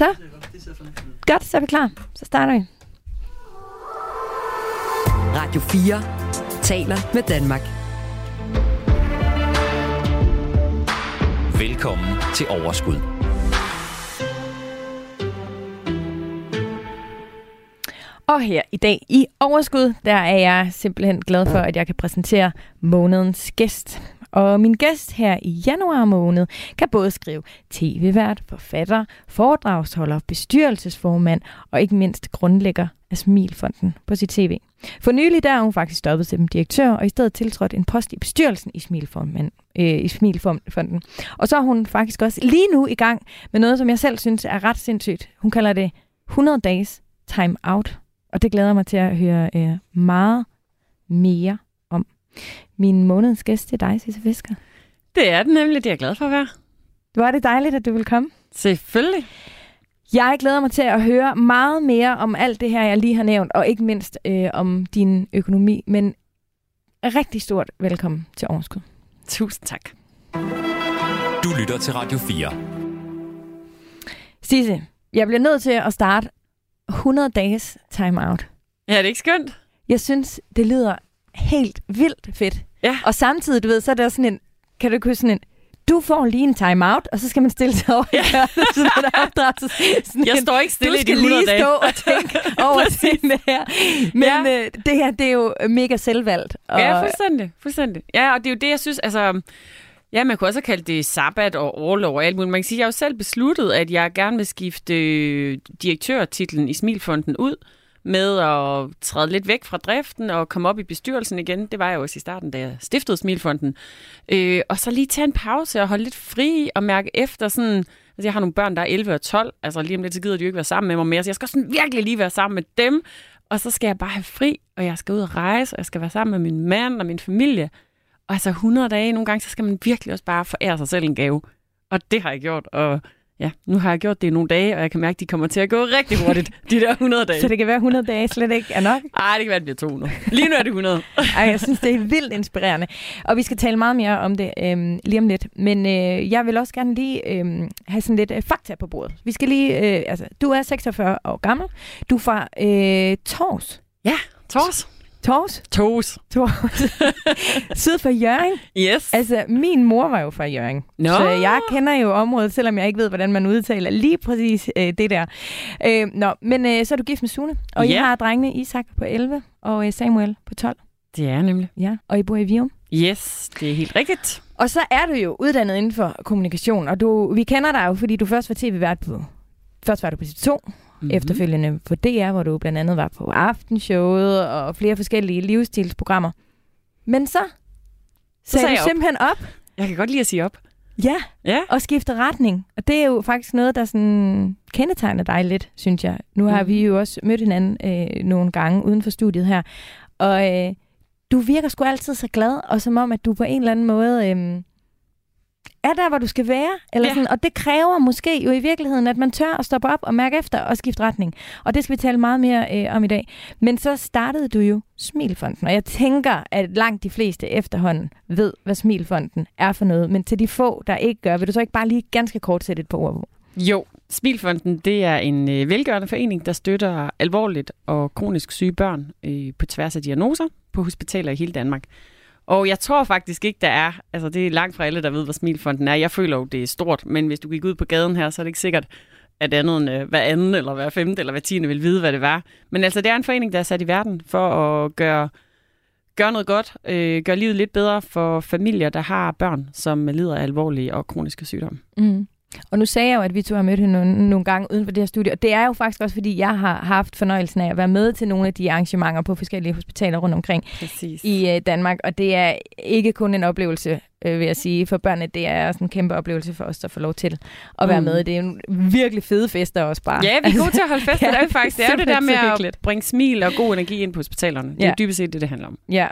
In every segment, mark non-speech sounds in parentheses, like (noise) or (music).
Så. Godt, så er vi klar. Så starter vi. Radio 4 taler med Danmark. Velkommen til Overskud. Og her i dag i Overskud, der er jeg simpelthen glad for, at jeg kan præsentere månedens gæst. Og min gæst her i januar måned kan både skrive tv-vært, forfatter, foredragsholder, bestyrelsesformand og ikke mindst grundlægger af Smilfonden på sit tv. For nylig der er hun faktisk stoppet som direktør og i stedet tiltrådt en post i bestyrelsen i Smilfonden. Øh, i Smilfonden. Og så er hun faktisk også lige nu i gang med noget, som jeg selv synes er ret sindssygt. Hun kalder det 100 days time out. Og det glæder mig til at høre øh, meget mere. Min månedens gæst er dig, Sisse Fisker. Det er den nemlig, det er jeg glad for at være. Var det dejligt, at du vil komme. Selvfølgelig. Jeg glæder mig til at høre meget mere om alt det her, jeg lige har nævnt, og ikke mindst øh, om din økonomi. Men rigtig stort velkommen til Overskud. Tusind tak. Du lytter til Radio 4. Sisse, jeg bliver nødt til at starte 100 dages time-out. Ja, det er ikke skønt? Jeg synes, det lyder helt vildt fedt. Ja. Og samtidig, du ved, så er der sådan en, kan du huske sådan en, du får lige en time-out, og så skal man stille sig over i hjørnet, sådan en opdragelse. Sådan Jeg en, står ikke stille du i de skal 100 lige dage. stå og tænke (laughs) over det her. Men ja. øh, det her, det er jo mega selvvalgt. Og, Ja, fuldstændig. fuldstændig. Ja, og det er jo det, jeg synes, altså... Ja, man kunne også kaldt det sabbat og overlov og alt muligt. Man kan sige, jeg har jo selv besluttet, at jeg gerne vil skifte øh, direktørtitlen i Smilfonden ud med at træde lidt væk fra driften og komme op i bestyrelsen igen. Det var jeg jo også i starten, da jeg stiftede Smilfonden. Øh, og så lige tage en pause og holde lidt fri og mærke efter sådan... Altså, jeg har nogle børn, der er 11 og 12. Altså, lige om lidt, så gider de jo ikke være sammen med mig mere. Så jeg skal sådan virkelig lige være sammen med dem. Og så skal jeg bare have fri, og jeg skal ud og rejse, og jeg skal være sammen med min mand og min familie. Og altså 100 dage, nogle gange, så skal man virkelig også bare forære sig selv en gave. Og det har jeg gjort, og ja, nu har jeg gjort det i nogle dage, og jeg kan mærke, at de kommer til at gå rigtig hurtigt, de der 100 dage. Så det kan være 100 dage slet ikke er nok. Ej, det kan være, at det bliver 200. Lige nu er det 100. (laughs) Ej, jeg synes, det er vildt inspirerende. Og vi skal tale meget mere om det øhm, lige om lidt. Men øh, jeg vil også gerne lige øhm, have sådan lidt øh, fakta på bordet. Vi skal lige... Øh, altså, du er 46 år gammel. Du er fra øh, Tors. Ja, Tors. Tors? Tos. Tors. (laughs) Syd for Jørgen. Yes. Altså, min mor var jo fra Jørgen. Nå. Så jeg kender jo området, selvom jeg ikke ved, hvordan man udtaler lige præcis øh, det der. Øh, nå, men øh, så er du gift med Sune. Og I Ja. har drengene Isak på 11 og øh, Samuel på 12. Det er nemlig. Ja, og I bor i Vium. Yes, det er helt rigtigt. Og så er du jo uddannet inden for kommunikation, og du, vi kender dig jo, fordi du først var tv-vært på... Først var du på TV2, mm-hmm. efterfølgende på DR, hvor du blandt andet var på Aftenshowet og flere forskellige livsstilsprogrammer. Men så sagde sagde du op. simpelthen op, Jeg kan godt lide at sige op. ja, Ja. og skifte retning. Og det er jo faktisk noget, der sådan kendetegner dig lidt, synes jeg. Nu har Mhm. vi jo også mødt hinanden øh, nogle gange uden for studiet her. Og øh, du virker sgu altid så glad, og som om, at du på en eller anden måde øh, er der, hvor du skal være. Eller Ja. sådan, og det kræver måske jo i virkeligheden, at man tør at stoppe op og mærke efter og skifte retning. Og det skal vi tale meget mere øh, om i dag. Men så startede du jo Smilfonden, og jeg tænker, at langt de fleste efterhånden ved, hvad Smilfonden er for noget. Men til de få, der ikke gør, vil du så ikke bare lige ganske kort sætte et par ord på? Jo, Smilfonden det er en øh, velgørende forening, der støtter alvorligt og kronisk syge børn øh, på tværs af diagnoser på hospitaler i hele Danmark. Og jeg tror faktisk ikke, der er, altså det er langt fra alle, der ved, hvad Smilfonden er. Jeg føler jo, det er stort, men hvis du gik ud på gaden her, så er det ikke sikkert, at andet end øh, hver anden, eller hver femte, eller hver tiende vil vide, hvad det var. Men altså, det er en forening, der er sat i verden for at gøre, gøre noget godt, øh, gøre livet lidt bedre for familier, der har børn, som lider af alvorlige og kroniske sygdomme. Mm. Og nu sagde jeg jo, at vi to har mødt hende nogle, gange uden for det her studie, og det er jo faktisk også, fordi jeg har haft fornøjelsen af at være med til nogle af de arrangementer på forskellige hospitaler rundt omkring Præcis. i øh, Danmark, og det er ikke kun en oplevelse, øh, vil jeg sige, for børnene, det er også en kæmpe oplevelse for os, der får lov til at være Mm. med. Det er en virkelig fede fester også bare. Ja, vi er gode til at holde fest, (laughs) Ja, det er faktisk. Det er det der med at bringe smil og god energi ind på hospitalerne. Det er Ja. dybest set det, det handler om. Ja.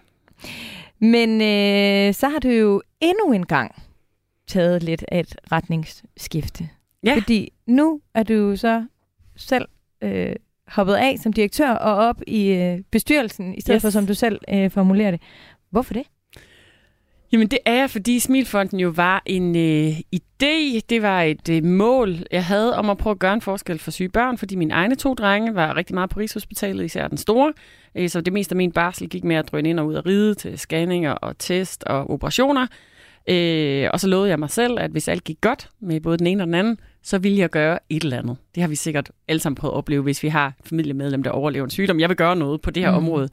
Men øh, så har du jo endnu en gang taget lidt af et retningsskifte. Ja. Fordi nu er du jo så selv øh, hoppet af som direktør og op i øh, bestyrelsen, i stedet yes. For, som du selv øh, formulerer det. Hvorfor det? Jamen det er jeg, fordi Smilfonden jo var en øh, idé, det var et øh, mål, jeg havde om at prøve at gøre en forskel for syge børn, fordi mine egne to drenge var rigtig meget på Rigshospitalet, især den store. Øh, så det meste af min barsel gik med at drøne ind og ud og ride til scanninger og test og operationer. Øh, og så lovede jeg mig selv, at hvis alt gik godt med både den ene og den anden, så ville jeg gøre et eller andet. Det har vi sikkert alle sammen prøvet at opleve, hvis vi har familiemedlem, der overlever en sygdom. Jeg vil gøre noget på det her mm. område.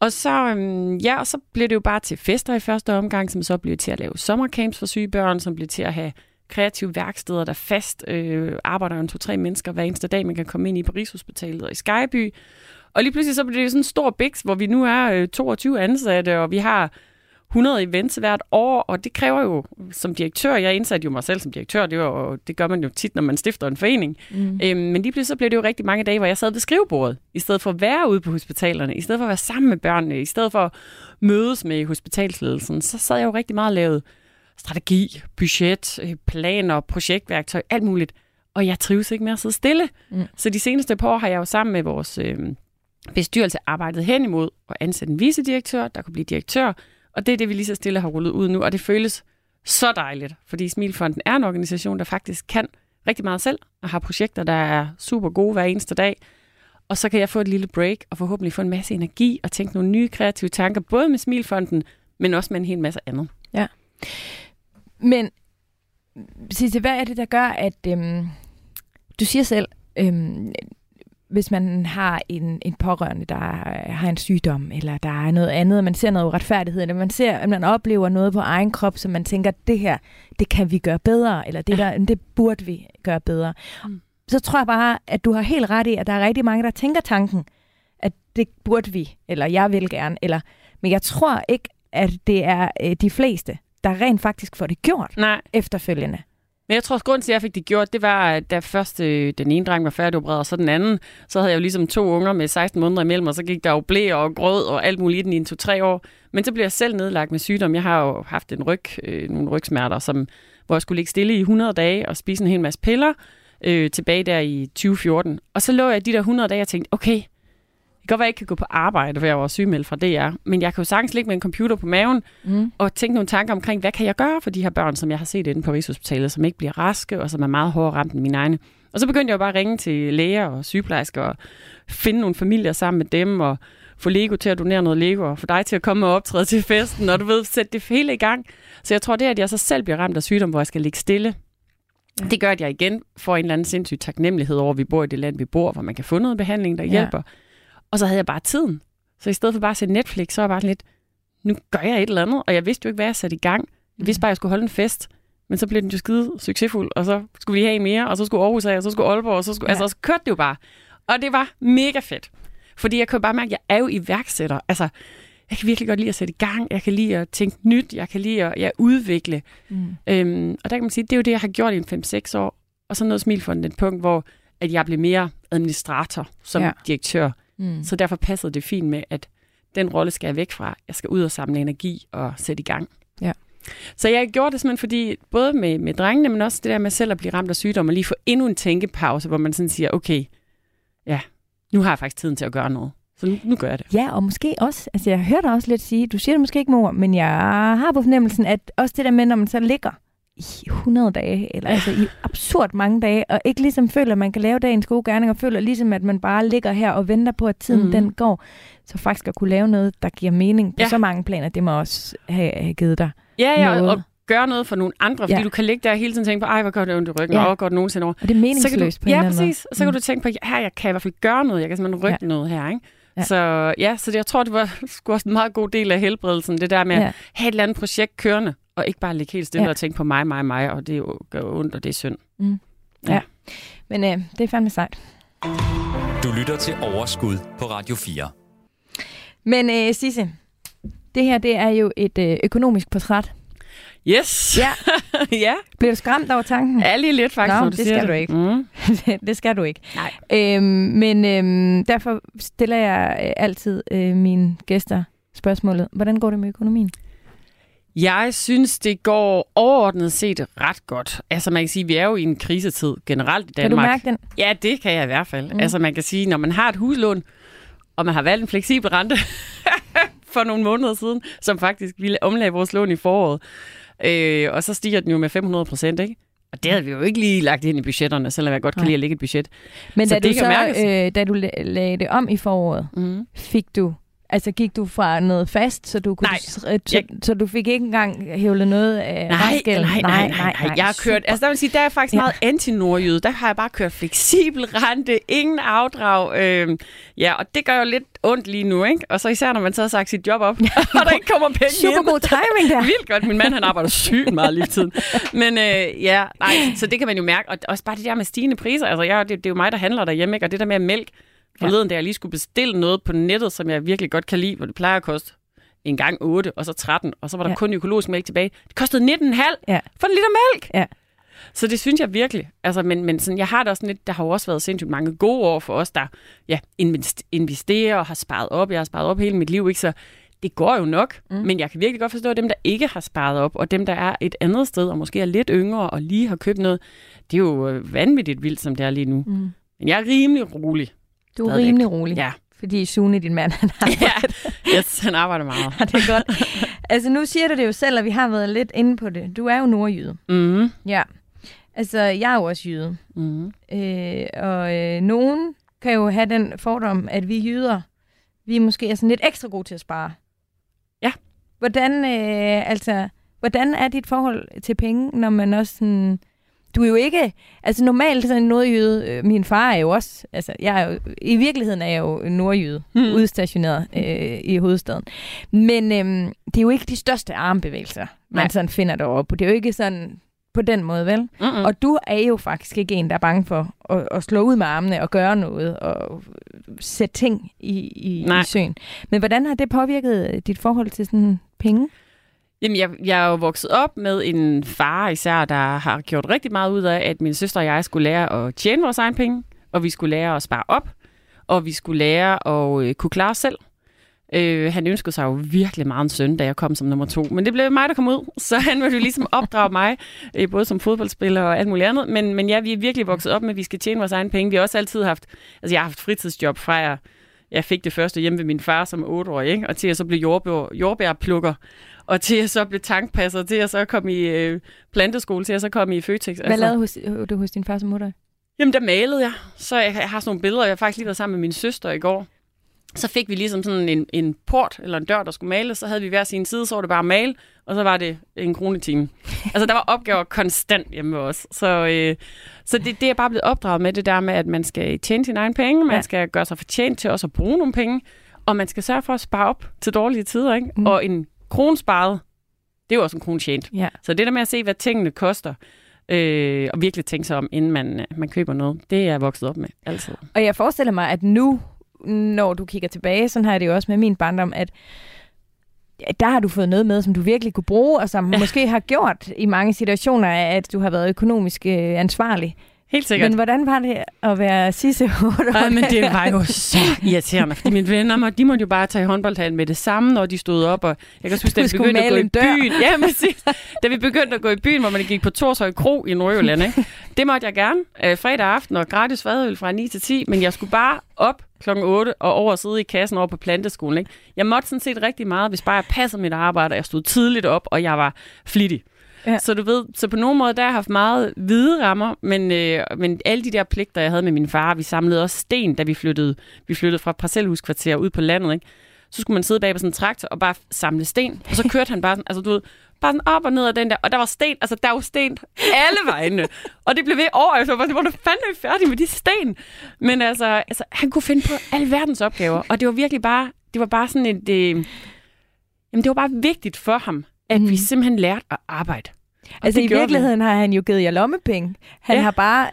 Og så, øhm, ja, og så blev det jo bare til fester i første omgang, som så blev til at lave sommercamps for syge børn, som blev til at have kreative værksteder, der fast øh, arbejder en to-tre mennesker hver eneste dag, man kan komme ind i på Rigshospitalet og i Skyby. Og lige pludselig så blev det sådan en stor biks, hvor vi nu er øh, 22 ansatte, og vi har 100 events hvert år, og det kræver jo som direktør, jeg indsatte jo mig selv som direktør, det, var, det gør man jo tit, når man stifter en forening, mm. øhm, men lige pludselig så blev det jo rigtig mange dage, hvor jeg sad ved skrivebordet, i stedet for at være ude på hospitalerne, i stedet for at være sammen med børnene, i stedet for at mødes med hospitalsledelsen, så sad jeg jo rigtig meget og lavede strategi, budget, øh, planer, projektværktøj, alt muligt, og jeg trives ikke med at sidde stille. Mm. Så de seneste par år har jeg jo sammen med vores øh, bestyrelse arbejdet hen imod at ansætte en vicedirektør, der kunne blive direktør, og det er det, vi lige så stille har rullet ud nu, og det føles så dejligt, fordi Smilfonden er en organisation, der faktisk kan rigtig meget selv, og har projekter, der er super gode hver eneste dag. Og så kan jeg få et lille break, og forhåbentlig få en masse energi, og tænke nogle nye kreative tanker, både med Smilfonden, men også med en hel masse andet. Ja. Men, Sisse, hvad er det, der gør, at øhm, du siger selv, øhm, hvis man har en, en pårørende, der har en sygdom, eller der er noget andet, og man ser noget uretfærdighed, eller man ser, at man oplever noget på egen krop, som man tænker, det her, det kan vi gøre bedre, eller det, der, det burde vi gøre bedre. Mm. Så tror jeg bare, at du har helt ret i, at der er rigtig mange, der tænker tanken, at det burde vi, eller jeg vil gerne, eller, men jeg tror ikke, at det er øh, de fleste, der rent faktisk får det gjort Nej. efterfølgende. Men jeg tror, at grunden til, at jeg fik det gjort, det var, at da først øh, den ene dreng var færdigopereret, og så den anden, så havde jeg jo ligesom to unger med 16 måneder imellem, og så gik der jo blæ og grød og alt muligt i den i en to-tre år. Men så blev jeg selv nedlagt med sygdom. Jeg har jo haft en ryg, øh, nogle rygsmerter, som, hvor jeg skulle ligge stille i 100 dage og spise en hel masse piller øh, tilbage der i 2014. Og så lå jeg de der 100 dage og tænkte, okay, det kan godt være, at jeg ikke kan gå på arbejde, for jeg var sygemeldt fra DR, men jeg kan jo sagtens ligge med en computer på maven mm. og tænke nogle tanker omkring, hvad kan jeg gøre for de her børn, som jeg har set inde på Rigshospitalet, som ikke bliver raske, og som er meget hårdere ramt end mine egne. Og så begyndte jeg jo bare at ringe til læger og sygeplejersker og finde nogle familier sammen med dem og få Lego til at donere noget Lego og få dig til at komme og optræde til festen, og du ved, sætte det hele i gang. Så jeg tror, det at jeg så selv bliver ramt af sygdom, hvor jeg skal ligge stille, ja. det gør, at jeg igen får en eller anden sindssyg taknemmelighed over, at vi bor i det land, vi bor, hvor man kan få noget behandling, der ja. hjælper. Og så havde jeg bare tiden. Så i stedet for bare at se Netflix, så var jeg bare lidt, nu gør jeg et eller andet, og jeg vidste jo ikke, hvad jeg satte i gang. Jeg vidste bare, at jeg skulle holde en fest, men så blev den jo skide succesfuld, og så skulle vi have mere, og så skulle Aarhus have, og så skulle Aalborg, og så, skulle, ja. altså, så kørte det jo bare. Og det var mega fedt. Fordi jeg jo bare mærke, at jeg er jo iværksætter. Altså, jeg kan virkelig godt lide at sætte i gang, jeg kan lide at tænke nyt, jeg kan lide at ja, udvikle. Mm. Øhm, og der kan man sige, det er jo det, jeg har gjort i en 5-6 år. Og så noget smil for den punkt, hvor at jeg blev mere administrator som ja. direktør. Mm. Så derfor passede det fint med, at den rolle skal jeg væk fra. Jeg skal ud og samle energi og sætte i gang. Ja. Så jeg gjorde det simpelthen, fordi både med, med drengene, men også det der med selv at blive ramt af sygdom, og lige få endnu en tænkepause, hvor man sådan siger, okay, ja, nu har jeg faktisk tiden til at gøre noget. Så nu, nu gør jeg det. Ja, og måske også, altså jeg hørte dig også lidt sige, du siger det måske ikke mor, men jeg har på fornemmelsen, at også det der med, når man så ligger i 100 dage, eller altså i absurd mange dage, og ikke ligesom føler, at man kan lave dagens gode gerning, og føler ligesom, at man bare ligger her og venter på, at tiden mm. den går. Så faktisk at kunne lave noget, der giver mening på ja. så mange planer, det må også have, have givet dig Ja, ja, noget. og gøre noget for nogle andre, fordi ja. du kan ligge der hele tiden tænke på, ej, hvor gør det ondt i ryggen, ja. og går det nogensinde over. Og det er meningsløst på en Ja, præcis. Og så kan mm. du tænke på, her, jeg kan i hvert fald gøre noget, jeg kan simpelthen rykke ja. noget her, ikke? Ja. Så ja, så det, jeg tror, det var (laughs) sgu også en meget god del af helbredelsen, det der med ja. at have et eller andet projekt kørende, og ikke bare ligge helt stille ja. og tænke på mig, mig, mig, og det gør ondt, og det er synd. Mm. Ja. ja. Men øh, det er fandme sejt. Du lytter til Overskud på Radio 4. Men øh, Sisse, det her det er jo et øh, økonomisk portræt. Yes! Ja. (laughs) ja. Bliver du skræmt over tanken? Ja, lige lidt faktisk, Nå, det skal det. du ikke. Mm. (laughs) det skal du ikke. Nej. Øhm, men øhm, derfor stiller jeg øh, altid øh, mine gæster spørgsmålet. Hvordan går det med økonomien? Jeg synes, det går overordnet set ret godt. Altså man kan sige, vi er jo i en krisetid generelt i Danmark. Kan du mærke den? Ja, det kan jeg i hvert fald. Mm. Altså man kan sige, når man har et huslån, og man har valgt en fleksibel rente, (laughs) for nogle måneder siden, som faktisk ville omlage vores lån i foråret. Øh, og så stiger den jo med 500 procent, ikke? Og det havde vi jo ikke lige lagt ind i budgetterne, selvom jeg godt kan lide at lægge et budget. Men Så da det du, så, mærkes. øh, da du la- lagde det om i foråret, Mm. fik du Altså gik du fra noget fast, så du kunne Nej. s- øh, så, så du fik ikke engang hævlet noget af Nej, nej, nej, nej, nej, nej. Jeg har kørt, altså der vil sige, der er jeg faktisk Ja. meget anti-nordjyde. Der har jeg bare kørt fleksibel rente, ingen afdrag. Øh, ja, og det gør jo lidt ondt lige nu, ikke? Og så især, når man så har sagt sit job op, (laughs) (laughs) og der ikke kommer penge Super ind. god timing der. (laughs) Vildt godt. Min mand, han arbejder sygt meget lige tiden. Men øh, ja, nej, så det kan man jo mærke. Og også bare det der med stigende priser. Altså, jeg, det, det er jo mig, der handler derhjemme, ikke? Og det der med mælk. Forleden, da jeg lige skulle bestille noget på nettet, som jeg virkelig godt kan lide, hvor det plejer at koste en gang 8, og så 13, og så var der Ja. ja. kun økologisk mælk tilbage. Det kostede 19,5 Ja. for en liter mælk. Ja. Så det synes jeg virkelig. Altså, men, men sådan, jeg har det også sådan lidt, der har jo også været sindssygt mange gode år for os, der ja, invest- investerer og har sparet op. Jeg har sparet op hele mit liv, ikke? Så det går jo nok, mm. men jeg kan virkelig godt forstå, at dem, der ikke har sparet op, og dem, der er et andet sted, og måske er lidt yngre og lige har købt noget, det er jo øh, vanvittigt vildt, som det er lige nu. Mm. Men jeg er rimelig rolig. Du er rimelig rolig, Ja. fordi Sune, din mand, han (laughs) har ja. Yes, han arbejder meget. (laughs) det er godt. (laughs) altså nu siger du det jo selv, og vi har været lidt inde på det. Du er jo nordjyde. Mm. Ja. Altså, jeg er jo også jyde. Mm. Øh, og øh, nogen kan jo have den fordom, at vi jyder, vi måske er sådan lidt ekstra gode til at spare. Ja. Hvordan, øh, altså, hvordan er dit forhold til penge, når man også sådan... Du er jo ikke... Altså normalt sådan en nordjyde... Øh, min far er jo også... Altså, jeg er jo, I virkeligheden er jeg jo nordjyde, Hmm. mm. udstationeret øh, i hovedstaden. Men øh, det er jo ikke de største armbevægelser, man Nej. sådan finder deroppe. Det er jo ikke sådan på den måde, vel? Mm-mm. Og du er jo faktisk ikke en, der er bange for at, at slå ud med armene og gøre noget og sætte ting i, i, Nej. i søen. Men hvordan har det påvirket dit forhold til sådan penge? Jamen, jeg, jeg er jo vokset op med en far især, der har gjort rigtig meget ud af, at min søster og jeg skulle lære at tjene vores egen penge, og vi skulle lære at spare op, og vi skulle lære at øh, kunne klare os selv. Øh, han ønskede sig jo virkelig meget en søn, da jeg kom som nummer to. Men det blev mig, der kom ud, (laughs) så han ville jo ligesom opdrage mig, øh, både som fodboldspiller og alt muligt andet. Men, men ja, vi er virkelig vokset op med, at vi skal tjene vores egen penge. Vi har også altid haft, altså jeg har haft fritidsjob fra jeg, jeg fik det første hjemme ved min far som otteårig, ikke? og til at så blev jordbær, jordbærplukker, og til at så blive tankpasser, til at så komme i øh, planteskole, til at så komme i Føtex. Hvad lavede hos, du hos din far som mutter? Jamen, der malede jeg. Så jeg, jeg har sådan nogle billeder. Jeg har faktisk lige været sammen med min søster i går. Så fik vi ligesom sådan en, en port eller en dør, der skulle males. Så havde vi hver sin side, så var det bare male, og så var det en krone i timen. (laughs) altså, der var opgaver konstant hjemme hos os. Så, øh, så det, det er bare blevet opdraget med det der med, at man skal tjene sine egne penge, man Ja. skal gøre sig fortjent til også at bruge nogle penge, og man skal sørge for at spare op til dårlige tider. Ikke? Mm. Og en krone sparet, det er jo også en krone tjent. Ja. Så det der med at se, hvad tingene koster, øh, og virkelig tænke sig om, inden man, øh, man køber noget, det er jeg vokset op med altid. Og jeg forestiller mig, at nu, når du kigger tilbage, sådan har jeg det jo også med min barndom, at der har du fået noget med, som du virkelig kunne bruge, og som ja. måske har gjort i mange situationer, at du har været økonomisk øh, ansvarlig. Helt sikkert. Men hvordan var det at være Sisse (laughs) Nej, men det var jo så irriterende, fordi mine venner, må- de måtte jo bare tage håndboldhallen med det samme, når de stod op, og jeg kan huske, da vi begyndte at gå i byen. Ja, præcis. Da vi begyndte at gå i byen, hvor man gik på Torshøj Kro i Nordjylland, ikke? det måtte jeg gerne. Øh, fredag aften og gratis fadøl fra 9 til 10, men jeg skulle bare op klokken 8 og over og sidde i kassen over på planteskolen. Ikke? Jeg måtte sådan set rigtig meget, hvis bare jeg passede mit arbejde, og jeg stod tidligt op, og jeg var flittig. Ja. Så du ved, så på nogen måde, der har jeg haft meget hvide rammer, men, øh, men alle de der pligter, jeg havde med min far, vi samlede også sten, da vi flyttede, vi flyttede fra parcelhuskvarter ud på landet, ikke? Så skulle man sidde bag på sådan en traktor og bare samle sten, og så kørte han bare sådan, (laughs) altså du ved, bare sådan op og ned af den der, og der var sten, altså der var sten alle vegne, (laughs) og det blev ved år efter, hvor du fanden er færdig med de sten? Men altså, altså, han kunne finde på alle verdens opgaver, og det var virkelig bare, det var bare sådan et, øh, jamen det var bare vigtigt for ham, at Mhm. mm. vi simpelthen lærte at arbejde. Og Altså i gjorde vi. virkeligheden har han jo givet jer lommepenge. Han Ja. har bare...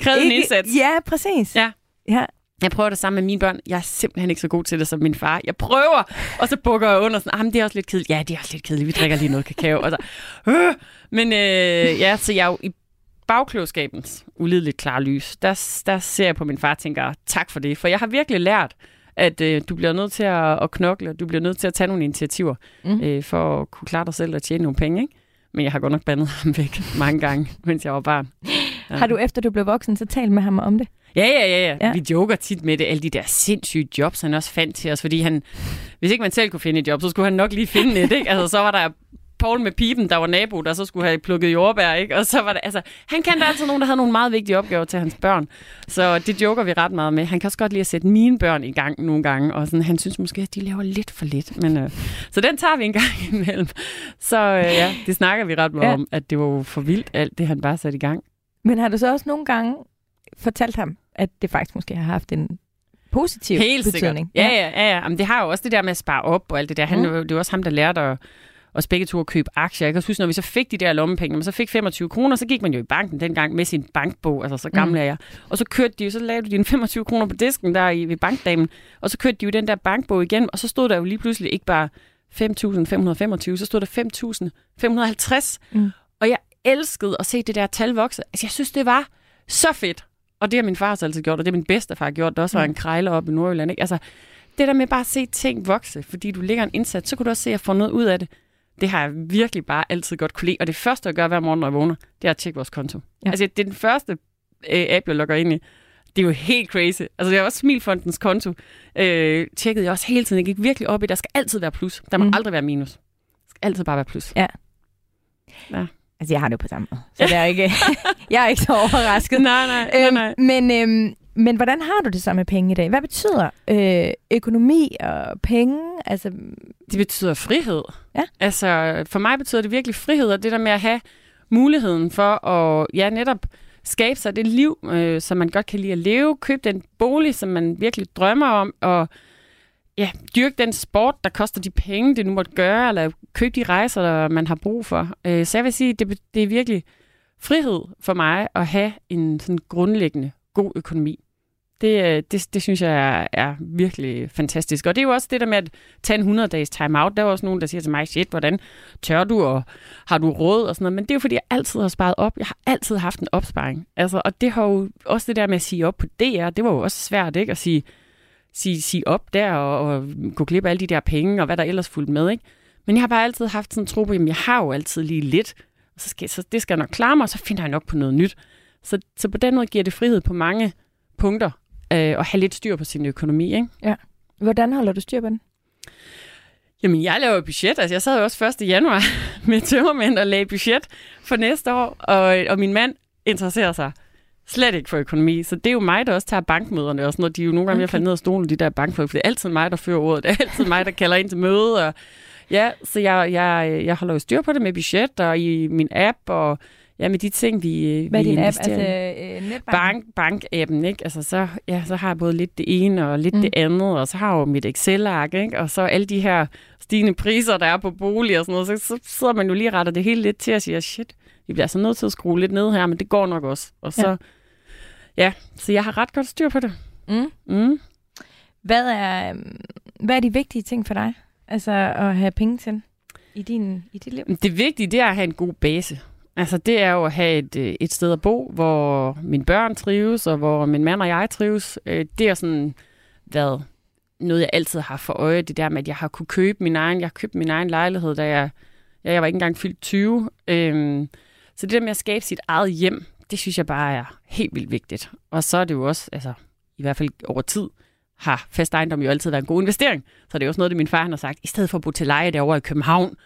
Krævede en indsats. Ja, præcis. Ja. ja. Jeg prøver det sammen med mine børn. Jeg er simpelthen ikke så god til det som min far. Jeg prøver, og så bukker jeg under sådan, ah, men det er også lidt kedeligt. Ja, det er også lidt kedeligt. Vi drikker lige noget kakao. Og så, øh. Men øh, ja, så jeg er jo i bagklogskabens ulideligt klare lys. Der, der ser jeg på min far og tænker, tak for det. For jeg har virkelig lært, at øh, du bliver nødt til at, at knokle, og du bliver nødt til at tage nogle initiativer, mm. øh, for at kunne klare dig selv og tjene nogle penge. Ikke? Men jeg har godt nok bandet ham (laughs) væk mange gange, mens jeg var barn. Ja. Har du efter du blev voksen, så talt med ham om det? Ja, ja, ja, ja. Ja. Vi joker tit med det, alle de der sindssyge jobs, han også fandt til os, fordi han, hvis ikke man selv kunne finde et job, så skulle han nok lige finde et, ikke? Altså, så var der Paul med pipen, der var nabo, der så skulle have plukket jordbær, ikke? Og så var det, altså, han kendte altid nogen, der havde nogle meget vigtige opgaver til hans børn. Så det joker vi ret meget med. Han kan også godt lide at sætte mine børn i gang nogle gange, og sådan, han synes måske, at de laver lidt for lidt. Men, øh, så den tager vi en gang (laughs) imellem. Så øh, ja, det snakker vi ret meget Ja. om, at det var jo for vildt, alt det han bare satte i gang. Men har du så også nogle gange fortalt ham, at det faktisk måske har haft en positiv Helt betydning? sikkert. Ja, ja, ja. ja. Jamen, det har jo også det der med at spare op og alt det der. Han, Mm. Det er jo også ham, der lærte at, os begge to at købe aktier. Jeg kan også huske, når vi så fik de der lommepenge, man så fik 25 kroner, så gik man jo i banken dengang med sin bankbog, altså så gammel Mm. er jeg. Og så kørte de jo, så lavede du dine (laughs) 25 kroner på disken der i, ved bankdamen, og så kørte de jo den der bankbog igen, og så stod der jo lige pludselig ikke bare 5.525, så stod der 5.550. Mm. Og jeg elskede at se det der tal vokse. Altså, jeg synes, det var så fedt. Og det har min far så altid gjort, og det har min bedstefar gjort, der også var Mm. en krejler op i Nordjylland. Ikke? Altså, det der med bare at se ting vokse, fordi du lægger en indsats, så kan du også se, at får noget ud af det. Det har jeg virkelig bare altid godt kunne lide. Og det første, jeg gør hver morgen, når jeg vågner, det er at tjekke vores konto. Ja. Ja. Altså, det er den første øh, app, jeg logger ind i. Det er jo helt crazy. Altså, det er også Smilfondens konto. Øh, tjekkede jeg også hele tiden. Jeg gik virkelig op i, der skal altid være plus. Der må Mm. aldrig være minus. Der skal altid bare være plus. Altså, jeg har det jo på samme måde. Så det er ikke, (laughs) (laughs) jeg er ikke så overrasket. nej, nej, nej, nej. Øhm, men, øhm, men hvordan har du det så med penge i dag? Hvad betyder øh, økonomi og penge? Altså, Det betyder frihed. Ja. Altså, for mig betyder det virkelig frihed, og det der med at have muligheden for at, ja, netop skabe sig det liv, øh, som man godt kan lide at leve, købe den bolig, som man virkelig drømmer om, og ja, dyrke den sport, der koster de penge, det nu måtte gøre, eller købe de rejser, der man har brug for. Øh, så jeg vil sige, det, det er virkelig frihed for mig at have en sådan grundlæggende god økonomi. Det, øh, det, det synes jeg er, er virkelig fantastisk. Og det er jo også det der med at tage en 100-dages time-out. Der er også nogen, der siger til mig, shit, hvordan tør du, og har du råd og sådan noget. Men det er jo fordi, jeg altid har sparet op. Jeg har altid haft en opsparing. Altså, og det har jo også det der med at sige op på DR, det var jo også svært, ikke? At sige, sige, sige op der og, og gå glip af alle de der penge, og hvad der ellers fulgte med, ikke? Men jeg har bare altid haft sådan en tro på, at jeg har jo altid lige lidt, og så, skal, så det skal jeg nok klare mig, og så finder jeg nok på noget nyt. Så, så på den måde giver det frihed på mange punkter, øh, at have lidt styr på sin økonomi, ikke? hvordan holder du styr på den? Jamen, jeg laver budget. Altså, jeg sad jo også 1. januar (laughs) med tømmermænd og lagde budget for næste år, og, og min mand interesserer sig slet ikke for økonomi. Så det er jo mig, der også tager bankmøderne og sådan noget. De er jo nogle gange ved at falde ned af stolen, de der bankfolk, for det er altid mig, der fører ordet. Det er altid mig, der kalder ind til møde. Og, ja, så jeg, jeg, jeg holder jo styr på det med budget og i min app og ja, med de ting, vi, Hvad er vi din app? Altså, øh, netbank? Bank, bank-appen, ikke? Altså, så, ja, så har jeg både lidt det ene og lidt Mm. det andet, og så har jeg jo mit Excel-ark, ikke? Og så alle de her stigende priser, der er på bolig og sådan noget, så, så sidder man jo lige retter det hele lidt til og siger, shit, vi bliver altså nødt til at skrue lidt ned her, men det går nok også. Og så, ja, ja så jeg har ret godt styr på det. Mm. Mm. Hvad, er, øhm, hvad er de vigtige ting for dig? Altså at have penge til i, din, i dit liv? Det vigtige, det er at have en god base. Altså, det er jo at have et, øh, et sted at bo, hvor mine børn trives, og hvor min mand og jeg trives. Øh, det er sådan været noget, jeg altid har for øje. Det der med, at jeg har kunne købe min egen, jeg har købt min egen lejlighed, da jeg, ja, jeg var ikke engang fyldt 20. Øhm, så det der med at skabe sit eget hjem, det synes jeg bare er helt vildt vigtigt. Og så er det jo også, altså i hvert fald over tid, har fast ejendom jo altid været en god investering. Så det er også noget, det min far han har sagt, i stedet for at bo til leje derovre i København,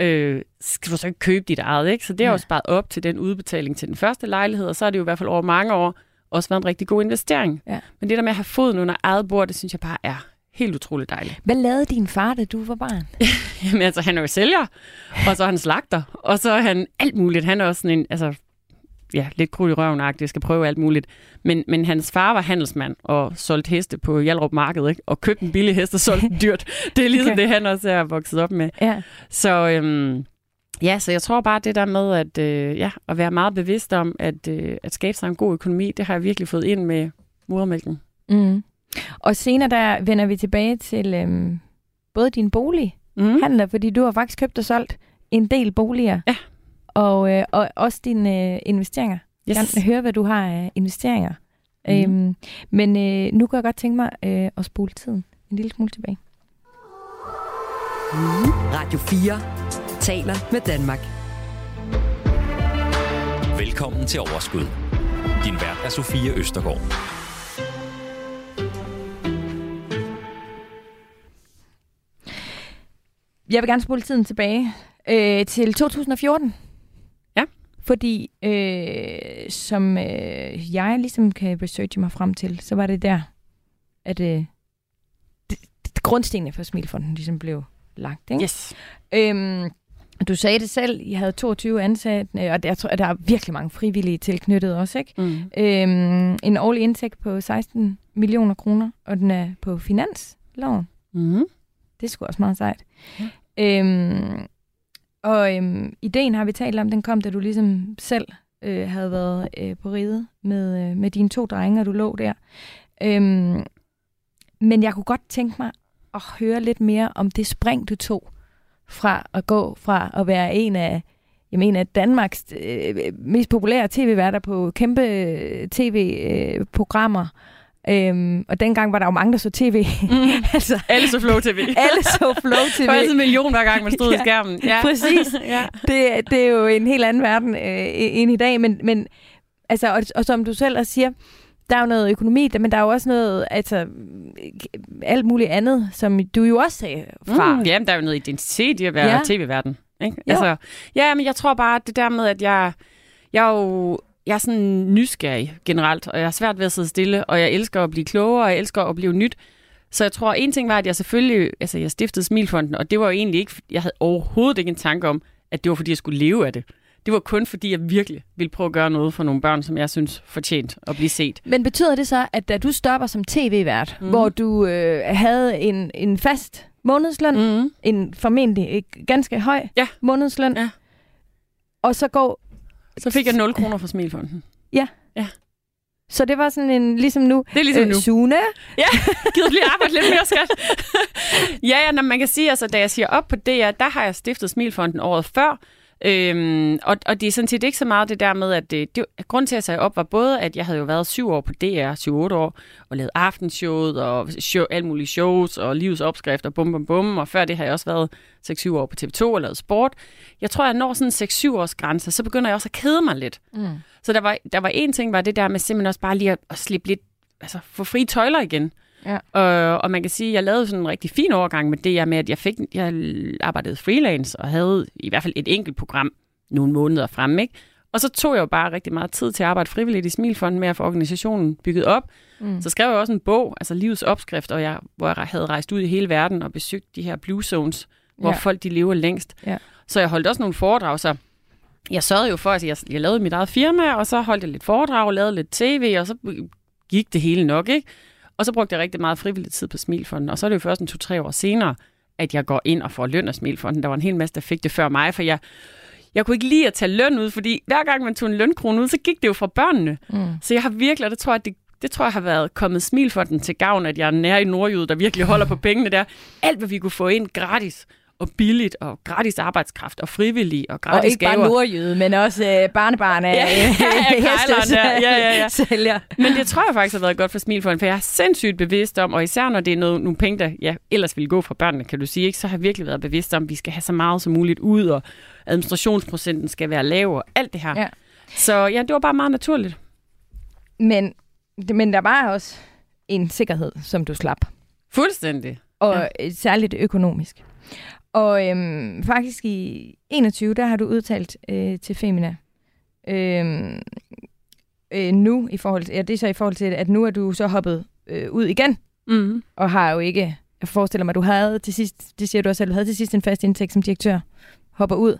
øh, skal du så ikke købe dit eget, ikke? Så det har Ja. jo sparet op til den udbetaling til den første lejlighed, og så er det jo i hvert fald over mange år også været en rigtig god investering. Ja. Men det der med at have foden under eget bord, det synes jeg bare er helt utroligt dejligt. Hvad lavede din far, da du var barn? (laughs) Jamen altså, han er jo sælger, og så er han slagter, og så er han alt muligt. Han er også sådan en, altså, ja, lidt krudt i røven skal prøve alt muligt. Men, men hans far var handelsmand og solgte heste på Hjalrup Marked, ikke? og købte en billig hest og solgte den dyrt. Det er ligesom Okay. okay. det, han også er vokset op med. Ja. Så øhm, ja, så jeg tror bare, det der med at, øh, ja, at være meget bevidst om, at, øh, at skabe sig en god økonomi, det har jeg virkelig fået ind med modermælken. Mm. Og senere der vender vi tilbage til øhm, både din bolig, Mm. handler, fordi du har faktisk købt og solgt en del boliger. Ja. Og, øh, og også dine øh, investeringer. Yes. Jeg vil høre, hvad du har af investeringer. Mhm. Øhm, men øh, nu kan jeg godt tænke mig øh, at spole tiden en lille smule tilbage. Radio 4 taler med Danmark. Velkommen til Overskud. Din vært er Sofie Østergaard. Jeg vil gerne spole tiden tilbage øh, til 2014. Fordi, øh, som øh, jeg ligesom kan researche mig frem til, så var det der, at øh, det, det, grundstenene for Smilfonden ligesom blev lagt. Ikke? Yes. Øhm, du sagde det selv, I havde 22 ansatte, øh, og jeg tror, der er virkelig mange frivillige tilknyttet også. Ikke? Mm. Øhm, en årlig indtægt på 16 millioner kroner, og den er på finansloven. Mm. Det er sgu også meget sejt. Ja. Øhm, og øhm, ideen har vi talt om, den kom, da du ligesom selv øh, havde været øh, på ride med, øh, med dine to drenge, og du lå der. Øhm, men jeg kunne godt tænke mig at høre lidt mere om det spring, du tog fra at gå fra at være en af, jeg mener, Danmarks øh, mest populære tv-værter på kæmpe øh, tv-programmer. Øh, Øhm, og dengang var der jo mange, der så tv. Mm. (laughs) altså, Alle så Flow TV. (laughs) alle så Flow TV. Det var altid en million hver gang, man stod (laughs) ja, i skærmen. Ja, præcis. ja. det, det er jo en helt anden verden øh, end i dag, men, men altså, og, og som du selv også siger, der er jo noget økonomi, men der er jo også noget, altså, alt muligt andet, som du jo også sagde fra. Mm, jamen, der er jo noget identitet i at være Ja. tv-verden. Ikke? Jo. Altså, ja, men jeg tror bare, det der med, at jeg, jeg er jo jeg er sådan nysgerrig generelt, og jeg har svært ved at sidde stille, og jeg elsker at blive klogere, og jeg elsker at blive nyt. Så jeg tror, en ting var, at jeg selvfølgelig, altså jeg stiftede Smilfonden, og det var jo egentlig ikke, jeg havde overhovedet ikke en tanke om, at det var fordi, jeg skulle leve af det. Det var kun fordi, jeg virkelig ville prøve at gøre noget for nogle børn, som jeg synes fortjent at blive set. Men betyder det så, at da du stopper som tv-vært, mm. Hvor du øh, havde en, en fast månedsløn, mm. Mm. en formentlig øh, ganske høj Ja. månedsløn, Ja. og så går... Så fik jeg 0 kroner fra Smilfonden. Så det var sådan en, ligesom nu, Det er ligesom nu. Sune, gider lige arbejde lidt mere, skat? (laughs) ja, ja, når man kan sige, altså, da jeg siger op på DR, der har jeg stiftet Smilfonden året før. Øhm, og, og det er sådan set ikke så meget det der med, at det, det, grund til, at jeg sagde op, var både, at jeg havde jo været syv år på DR, syv-otte år, og lavet aftenshowet og show, alle mulige shows og livets opskrifter, bum, bum, bum. Og før det har jeg også været 6-7 år på TV2 og lavet sport. Jeg tror, jeg når sådan en 6-7 års grænse, så begynder jeg også at kede mig lidt. Mm. Så der var, der var en ting, var det der med simpelthen også bare lige at, at slippe lidt, altså få frie tøjler igen. Ja. Og, og man kan sige, at jeg lavede sådan en rigtig fin overgang med det her med, at jeg, fik, jeg arbejdede freelance og havde i hvert fald et enkelt program nogle måneder frem, ikke? Og så tog jeg jo bare rigtig meget tid til at arbejde frivilligt i Smilfonden med at få organisationen bygget op. Mm. Så skrev jeg også en bog, altså Livets Opskrift, og jeg, hvor jeg havde rejst ud i hele verden og besøgt de her blue zones, hvor Ja. ja. folk de lever længst. Ja. Så jeg holdt også nogle foredrag, så jeg sørgede jo for, at jeg, jeg lavede mit eget firma, og så holdt jeg lidt foredrag, lavede lidt tv, og så gik det hele nok, ikke? Og så brugte jeg rigtig meget frivillig tid på Smilfonden, og så er det jo først en to-tre år senere, at jeg går ind og får løn af Smilfonden. Der var en hel masse, der fik det før mig, for jeg, jeg kunne ikke lide at tage løn ud, fordi hver gang man tog en lønkrone ud, så gik det jo fra børnene. Mm. Så jeg har virkelig, og det tror jeg, det, det tror jeg har været kommet Smilfonden til gavn, at jeg er nær i Nordjyd, der virkelig holder på pengene der. Alt, hvad vi kunne få ind gratis og billigt, og gratis arbejdskraft, og frivillig, og gratis Og ikke gaver. bare nordjyde, men også øh, barnebarn af Ja, ja, (laughs) der. Ja, ja, ja. sælger. Men det tror jeg faktisk har været godt for Smilfonden, for jeg er sindssygt bevidst om, og især når det er noget, nogle penge, der ja, ellers ville gå fra børnene, kan du sige, ikke, så har jeg virkelig været bevidst om, at vi skal have så meget som muligt ud, og administrationsprocenten skal være lav, og alt det her. Ja. Så ja, det var bare meget naturligt. Men, men der var også en sikkerhed, som du slap. Fuldstændig. Og ja. særligt økonomisk. Og øhm, faktisk i 21, der har du udtalt øh, til Femina, øhm, øh, nu i forhold til, ja, det er så i forhold til, at nu er du så hoppet øh, ud igen, Mm. og har jo ikke, jeg forestiller mig, du havde til sidst, det siger du også selv, du havde til sidst en fast indtægt som direktør, hopper ud.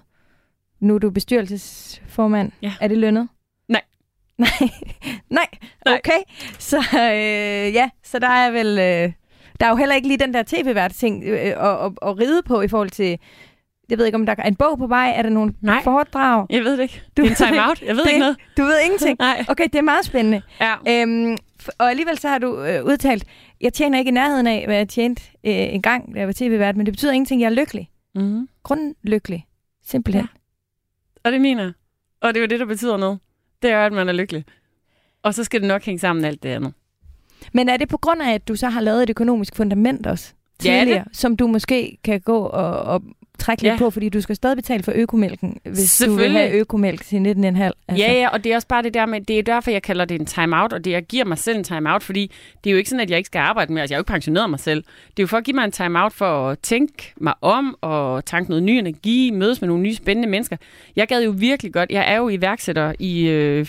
Nu er du bestyrelsesformand. Ja. Er det lønnet? Nej. (laughs) Nej, nej, Nej. okay. Så øh, ja, så der er vel, øh, der er jo heller ikke lige den der tv-vært ting øh, at, at, at ride på i forhold til, jeg ved ikke om der er en bog på vej, er der nogle Nej. foredrag? Jeg ved det ikke. Du det er en time-out. Jeg ved det- ikke noget. Du ved ingenting? (laughs) Nej. Okay, det er meget spændende. Ja. Øhm, og alligevel så har du øh, udtalt, jeg tjener ikke i nærheden af, hvad jeg tjente øh, en gang, da jeg var tv-vært, men det betyder ingenting, jeg er lykkelig. Mm. Grundlykkelig. Simpelthen. Og det mener. Og det er jo det, der betyder noget. Det er at man er lykkelig. Og så skal det nok hænge sammen med alt det andet. Men er det på grund af, at du så har lavet et økonomisk fundament også? Ja, det- Tidligere, som du måske kan gå og, og, trække lidt Ja. på, fordi du skal stadig betale for økomælken, hvis du vil have økomælk til 19,5. Altså. Ja, ja, og det er også bare det der med, det er derfor, jeg kalder det en time-out, og det jeg giver mig selv en time-out, fordi det er jo ikke sådan, at jeg ikke skal arbejde mere. Altså, jeg har jo ikke pensioneret mig selv. Det er jo for at give mig en time-out for at tænke mig om, og tanke noget ny energi, mødes med nogle nye spændende mennesker. Jeg gad jo virkelig godt, jeg er jo iværksætter i, øh,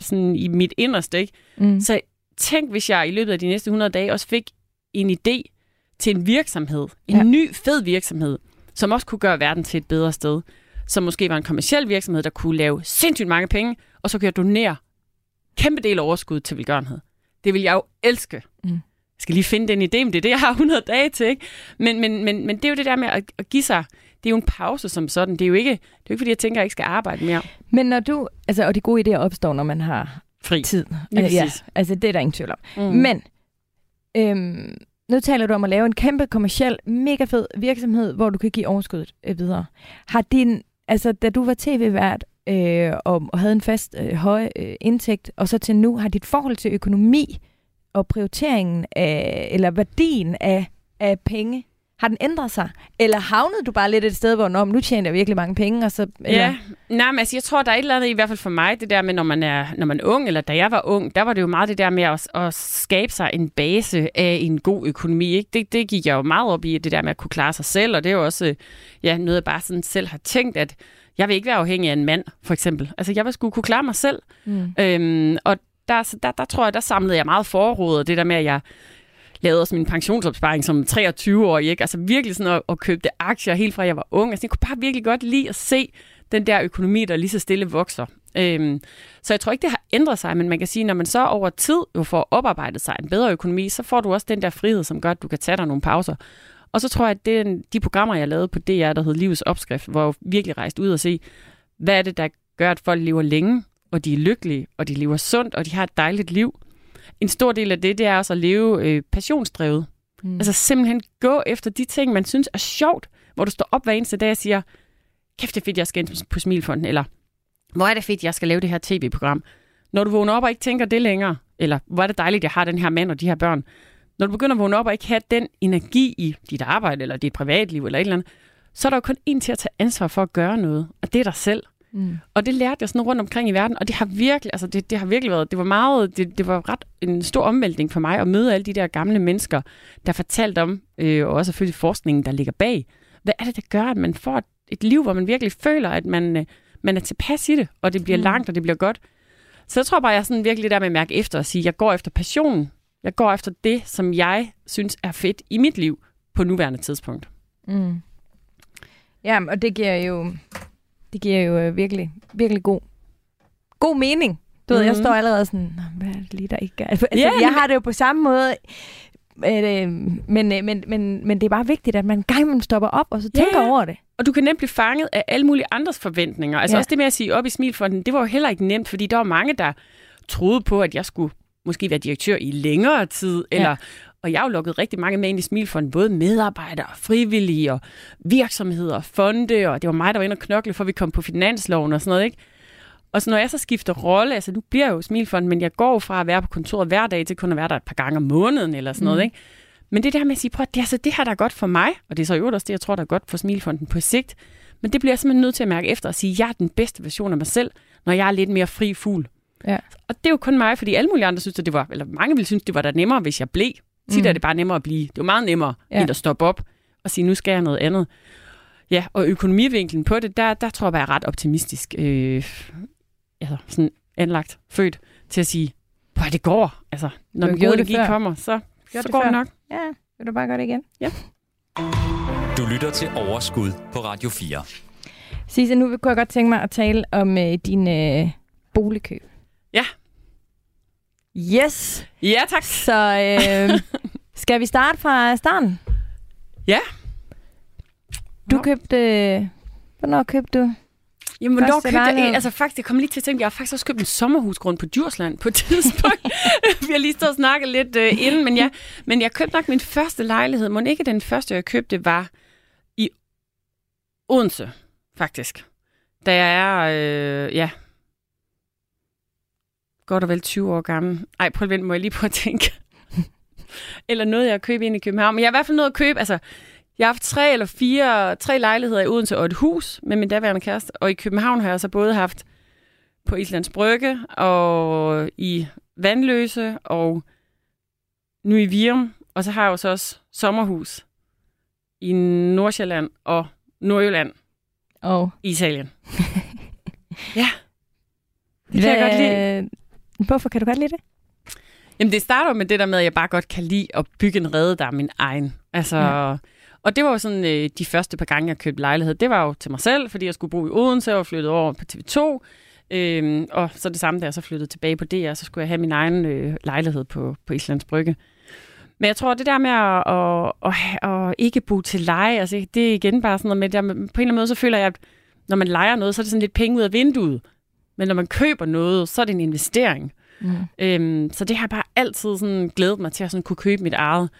sådan i mit inderste, ikke? Mm. Så tænk, hvis jeg i løbet af de næste 100 dage også fik en idé til en virksomhed, en Ja. ny fed virksomhed, som også kunne gøre verden til et bedre sted. Som måske var en kommersiel virksomhed, der kunne lave sindssygt mange penge, og så kunne jeg donere kæmpe del af overskud til velgørenhed. Det vil jeg jo elske. Mm. Jeg skal lige finde den idé, men det er det, jeg har 100 dage til. Ikke? Men, men, men, men det er jo det der med at, at give sig. Det er jo en pause som sådan. Det er jo ikke, det er jo ikke fordi jeg tænker, at jeg ikke skal arbejde mere. Men når du, altså, og de gode idéer opstår, når man har Fri. tid. Ja, altså det er der ingen tvivl om. Mm. Men øhm, nu taler du om at lave en kæmpe kommersiel, mega fed virksomhed, hvor du kan give overskuddet øh, videre. Har din, altså da du var tv-vært øh, og, og havde en fast øh, høj øh, indtægt, og så til nu, har dit forhold til økonomi og prioriteringen af, eller værdien af, af penge, har den ændret sig? Eller havnede du bare lidt et sted, hvor Nå, nu tjener jeg virkelig mange penge, og så... Eller? Ja, nej, men altså, jeg tror, der er et eller andet, i hvert fald for mig, det der med, når man er, når man er ung, eller da jeg var ung, der var det jo meget det der med at, at skabe sig en base af en god økonomi. Ikke? Det, det gik jeg jo meget op i, det der med at kunne klare sig selv, og det er jo også ja, noget, jeg bare sådan selv har tænkt, at jeg vil ikke være afhængig af en mand, for eksempel. Altså, jeg vil skulle kunne klare mig selv. Mm. Øhm, og der, der, der tror jeg, der samlede jeg meget forråd, det der med, at jeg lavede også min pensionsopsparing som 23-årig, ikke? Altså virkelig sådan at, at købe aktier helt fra jeg var ung. Altså jeg kunne bare virkelig godt lide at se den der økonomi, der lige så stille vokser. Øhm, så jeg tror ikke, det har ændret sig, men man kan sige, når man så over tid jo får oparbejdet sig en bedre økonomi, så får du også den der frihed, som gør, at du kan tage dig nogle pauser. Og så tror jeg, at det, de programmer, jeg lavede på DR, der hed Livets Opskrift, hvor jeg virkelig rejste ud og se, hvad er det, der gør, at folk lever længe, og de er lykkelige, og de lever sundt, og de har et dejligt liv. En stor del af det, det er også at leve øh, passionsdrevet. Mm. Altså simpelthen gå efter de ting, man synes er sjovt, hvor du står op hver eneste dag og siger, kæft det er fedt, jeg skal ind på Smilfonden, eller hvor er det fedt, jeg skal lave det her tv-program. Når du vågner op og ikke tænker det længere, eller hvor er det dejligt, jeg har den her mand og de her børn. Når du begynder at vågne op og ikke have den energi i dit arbejde, eller dit privatliv, eller et eller andet, så er der jo kun en til at tage ansvar for at gøre noget, og det er dig selv. Mm. Og det lærte jeg sådan rundt omkring i verden, og det har virkelig, altså det, det har virkelig været, det var meget, det, det var ret en stor omvæltning for mig at møde alle de der gamle mennesker, der fortalte om, øh, og også selvfølgelig forskningen, der ligger bag. Hvad er det, der gør, at man får et, et liv, hvor man virkelig føler, at man, øh, man er tilpas i det, og det bliver Mm. mm. langt, og det bliver godt. Så jeg tror bare, jeg er sådan virkelig der med at mærke efter og sige, jeg går efter passionen. Jeg går efter det, som jeg synes er fedt i mit liv på nuværende tidspunkt. Mm. Ja, og det giver jo, det giver jo øh, virkelig, virkelig god, god mening. Du ved, jeg Mhm. står allerede sådan, "Nå, hvad er det lige, der ikke er? Altså, Ja, jeg har det jo på samme måde, men, øh, men, øh, men, men, men det er bare vigtigt, at man gang imellem stopper op, og så tænker over det. Og du kan nemt blive fanget af alle mulige andres forventninger. Altså ja. også det med at sige op i Smilfonden, det var jo heller ikke nemt, fordi der var mange, der troede på, at jeg skulle måske være direktør i længere tid. Ja. Og jeg har jo lukket rigtig mange med ind i Smilfonden, både medarbejdere, frivillige og virksomheder fonde, og det var mig, der var inde og knokle, for vi kom på finansloven og sådan noget, ikke? Og så når jeg så skifter rolle, altså nu bliver jeg jo Smilfonden, men jeg går jo fra at være på kontoret hver dag til kun at være der et par gange om måneden eller sådan noget, Mm. ikke? Men det der med at sige, prøv at det er altså det her, der er godt for mig, og det er så øvrigt også det, jeg tror, der er godt for Smilfonden på sigt. Men det bliver jeg simpelthen nødt til at mærke efter og sige, at jeg er den bedste version af mig selv, når jeg er lidt mere fri fugl. Ja. Og det er jo kun mig, fordi alle mulige andre synes, at det var, eller mange ville synes, det var da nemmere, hvis jeg blev. Tit Mm. er det bare nemmere at blive. Det er jo meget nemmere, Ja. ja. end at stoppe op og sige, nu skal jeg noget andet. Ja, og økonomivinklen på det, der, der tror jeg, jeg er ret optimistisk. Øh, altså, sådan anlagt, født til at sige, hvor det går. Altså, når den gode energi kommer, så, så det går før. det nok. Ja, vil du bare gøre det igen? Du lytter til Overskud på Radio 4. Sisse, nu kunne jeg godt tænke mig at tale om øh, din øh, boligkøb. Yes! Ja, tak. Så øh, (laughs) skal vi starte fra starten? Ja. Du Nå. købte... Øh, hvornår købte du? Jamen, hvornår købte jeg en? Altså faktisk, jeg kom lige til at tænke, jeg har faktisk også købt en sommerhusgrund på Djursland på et (laughs) tidspunkt. Vi har lige stået og snakket lidt uh, inden, men, ja, men jeg købte nok min første lejlighed. Må ikke den første, jeg købte, var i Odense, faktisk. Da jeg er, øh, ja, godt og vel 20 år gammel. Ej, prøv at vente, må jeg lige prøve at tænke. (laughs) Eller noget, jeg købte ind i København. Men jeg har i hvert fald noget at købe, altså, Jeg har haft tre eller fire, tre lejligheder i Odense og et hus med min daværende kæreste. Og i København har jeg så både haft på Islands Brygge og i Vandløse og nu i Virum. Og så har jeg jo så også sommerhus i Nordsjælland og Nordjylland Og Italien. (laughs) ja. Det kan jeg godt lide. Hvorfor kan du godt lide det? Jamen, det starter med det der med, at jeg bare godt kan lide at bygge en rede, der er min egen. Altså, ja. Og det var jo sådan, øh, de første par gange, jeg købte lejlighed, det var jo til mig selv, fordi jeg skulle bo i Odense og flyttede over på TV2. Øhm, og så det samme, da jeg så flyttede tilbage på DR, så skulle jeg have min egen øh, lejlighed på, på Islands Brygge. Men jeg tror, det der med at, at, at, at ikke bo til leje, altså, det er igen bare sådan noget med, der, på en eller anden måde, så føler jeg, at når man leger noget, så er det sådan lidt penge ud af vinduet. Men når man køber noget, så er det en investering. Mm. Øhm, så det har jeg bare altid sådan glædet mig til at sådan kunne købe mit eget.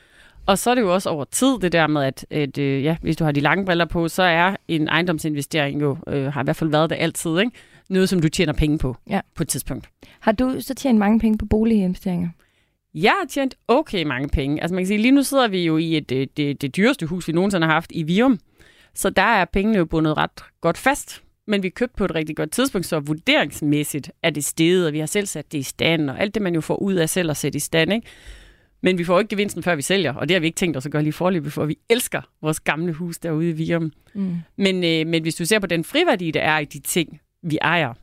Og så er det jo også over tid det der med, at, at øh, ja, hvis du har de lange briller på, så er en ejendomsinvestering jo, øh, har i hvert fald været det altid, ikke? noget som du tjener penge på Ja. på et tidspunkt. Har du så tjent mange penge på boliginvesteringer? Jeg har tjent okay mange penge. Altså man kan sige, lige nu sidder vi jo i et, det, det, det dyreste hus, vi nogensinde har haft i Virum. Så der er pengene jo bundet ret godt fast. Men vi købte på et rigtig godt tidspunkt, så vurderingsmæssigt er det steget, og vi har selv sat det i stand, og alt det, man jo får ud af selv at sætte i stand, ikke? Men vi får ikke gevinsten, før vi sælger, og det har vi ikke tænkt os at gøre lige forløbet, for vi elsker vores gamle hus derude i Virum. Mm. Men, øh, men hvis du ser på den friværdi, der er i de ting, vi ejer,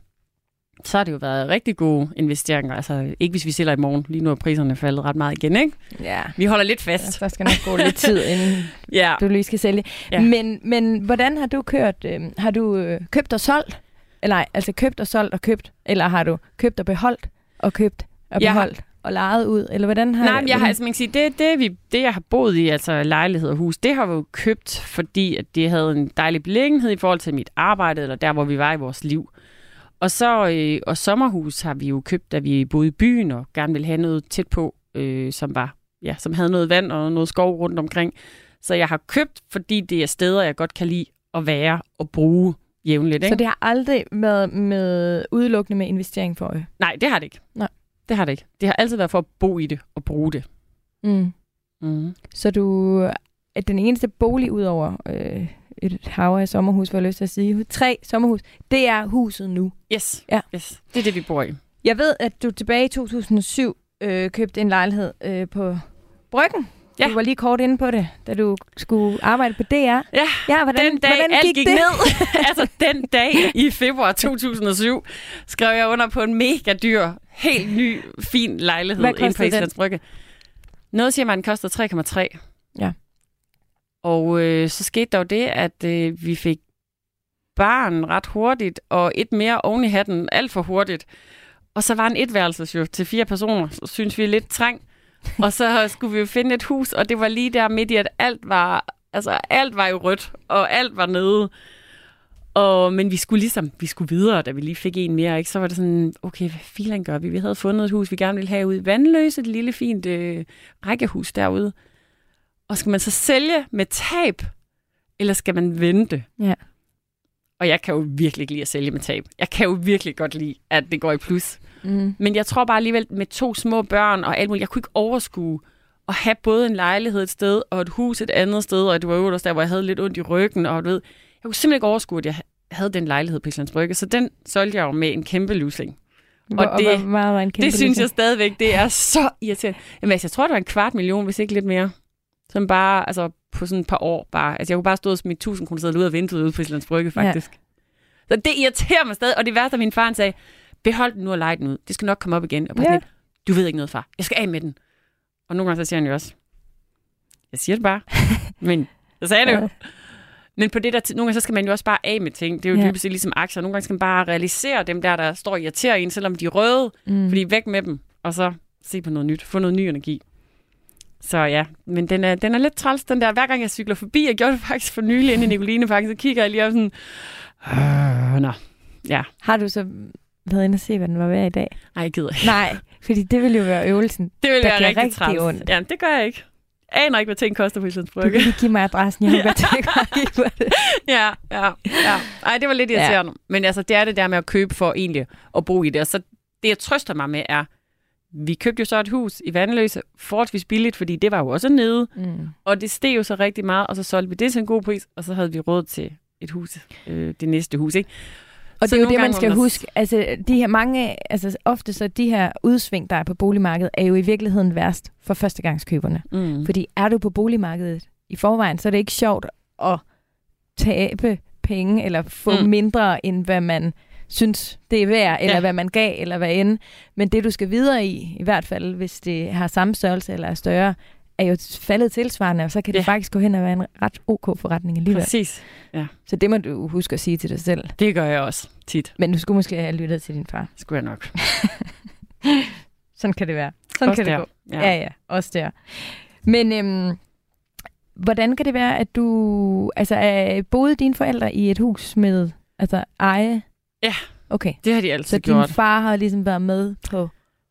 så har det jo været rigtig gode investeringer. Altså ikke hvis vi sælger i morgen. Lige nu er priserne faldet ret meget igen, ikke? Ja. Vi holder lidt fast. Der skal nok gå lidt tid, inden (laughs) Ja. du lige skal sælge. Ja. Men, men hvordan har du kørt? Øh, har du øh, købt og solgt? Eller nej, altså købt og solgt og købt? Eller har du købt og beholdt og købt og Jeg har- beholdt og lejet ud? Eller hvordan har Nej, men jeg har, hvordan- altså, man kan sige, det, det, vi, det, jeg har boet i, altså lejlighed og hus, det har vi jo købt, fordi at det havde en dejlig beliggenhed i forhold til mit arbejde, eller der, hvor vi var i vores liv. Og så øh, og sommerhus har vi jo købt, da vi boede i byen og gerne ville have noget tæt på, øh, som var ja, som havde noget vand og noget skov rundt omkring. Så jeg har købt, fordi det er steder, jeg godt kan lide at være og bruge jævnligt. Ikke? Så det har aldrig været med udelukkende med investering for øje? Nej, det har det ikke. Nej. Det har det ikke. Det har altid været for at bo i det og bruge det. Mm. Mm. Så du er den eneste bolig ud over øh, et hav af sommerhus, får jeg lyst til at sige. Tre sommerhus. Det er huset nu. Yes. Ja. yes. Det er det, vi bor i. Jeg ved, at du tilbage i 2007 øh, købte en lejlighed øh, på Bryggen. Ja. Du var lige kort inde på det, da du skulle arbejde på DR. Ja, Ja, hvordan, den dag, hvordan gik, gik det? ned, (laughs) altså den dag i februar 2007, skrev jeg under på en mega dyr, helt ny, fin lejlighed inde på? Islands Brygge. Noget siger man, kostede 3,3. Ja. Og øh, så skete der jo det, at øh, vi fik barn ret hurtigt, og et mere oven i hatten alt for hurtigt. Og så var en etværelses jo til fire personer, så synes vi er lidt træng. Og så skulle vi jo finde et hus, og det var lige der midt i, at alt var, altså alt var jo rødt, og alt var nede. Og, men vi skulle ligesom, vi skulle videre, da vi lige fik en mere, ikke? så var det sådan, okay, hvad filan gør vi? Vi havde fundet et hus, vi gerne ville have ude i Vandløse, et lille fint øh, rækkehus derude. Og skal man så sælge med tab, eller skal man vente? Ja. Og jeg kan jo virkelig ikke lide at sælge med tab. Jeg kan jo virkelig godt lide, at det går i plus. Mm. Men jeg tror bare alligevel med to små børn og alt muligt, jeg kunne ikke overskue at have både en lejlighed et sted og et hus et andet sted, og det var jo også der, hvor jeg havde lidt ondt i ryggen, og du ved, jeg kunne simpelthen ikke overskue, at jeg havde den lejlighed på Islands Brygge, så den solgte jeg jo med en kæmpe lusing. Hvor, og det- hvor meget var en kæmpe Det synes jeg stadigvæk, det er så irriterende. Jamen, altså, jeg tror, det var en kvart million, hvis ikke lidt mere. Som bare, altså på sådan et par år bare. Altså, jeg kunne bare stå og smide 1000 kroner ud af vinduet ude på Islands Brygge, faktisk. Ja. Så det irriterer mig stadig. Og det værste, at min far sagde, behold den nu og lege den ud. Det skal nok komme op igen. Og bare Ja. lidt, du ved ikke noget, far. Jeg skal af med den. Og nogle gange så siger han jo også, jeg siger det bare. (laughs) Men så sagde jeg det jo. Men på det der, nogle gange så skal man jo også bare af med ting. Det er jo ja. dybest set ligesom aktier. Nogle gange skal man bare realisere dem der, der står og irriterer en, selvom de er røde. Mm. Fordi væk med dem, og så se på noget nyt. Få noget ny energi. Så ja, men den er, den er lidt træls, den der. Hver gang jeg cykler forbi, jeg gjorde det faktisk for nylig inde i Nicoline, faktisk, så kigger jeg lige op sådan, øh, nå, ja, Har du så været inde og se, hvad den var værd i dag? nej, jeg gider ikke. Nej, fordi det ville jo være øvelsen. Det vil Der være rigtig, rigtig træls. ondt. Ja, det gør jeg ikke. Aner ikke, hvad ting koster på Islands Du Brygge. kan lige give mig adressen, jeg mig at kigge på det. (laughs) ja, ja, ja. Ej, det var lidt Ja. irriterende. Ja. Men altså, det er det der med at købe for egentlig at bo i det. Og så det, jeg trøster mig med, er, vi købte jo så et hus i Vandløse, forholdsvis billigt, fordi det var jo også nede, Mm. og det steg jo så rigtig meget, og så solgte vi det til en god pris, og så havde vi råd til et hus, øh, det næste hus, ikke? Og Så det er jo det, man skal man- huske. Altså, de her mange, altså ofte så de her udsving, der er på boligmarkedet, er jo i virkeligheden værst for førstegangskøberne. Mm. Fordi er du på boligmarkedet i forvejen, så er det ikke sjovt at tabe penge, eller få mm. mindre, end hvad man synes, det er værd, eller Ja. ja. hvad man gav, eller hvad end. Men det, du skal videre i, i hvert fald, hvis det har samme størrelse eller er større, er jo faldet tilsvarende, og så kan det Ja. faktisk gå hen og være en ret ok forretning alligevel. Præcis. Så det må du huske at sige til dig selv. Det gør jeg også tit, Men du skulle måske have lyttet til din far. skulle jeg nok. (laughs) Sådan kan det være. Sådan Også kan der. det gå. Ja, ja, også der. Men øhm, hvordan kan det være, at du... Altså, er, boede dine forældre i et hus med altså, eje? Ja. Okay. Det har de altid Så din gjort. far har ligesom været med på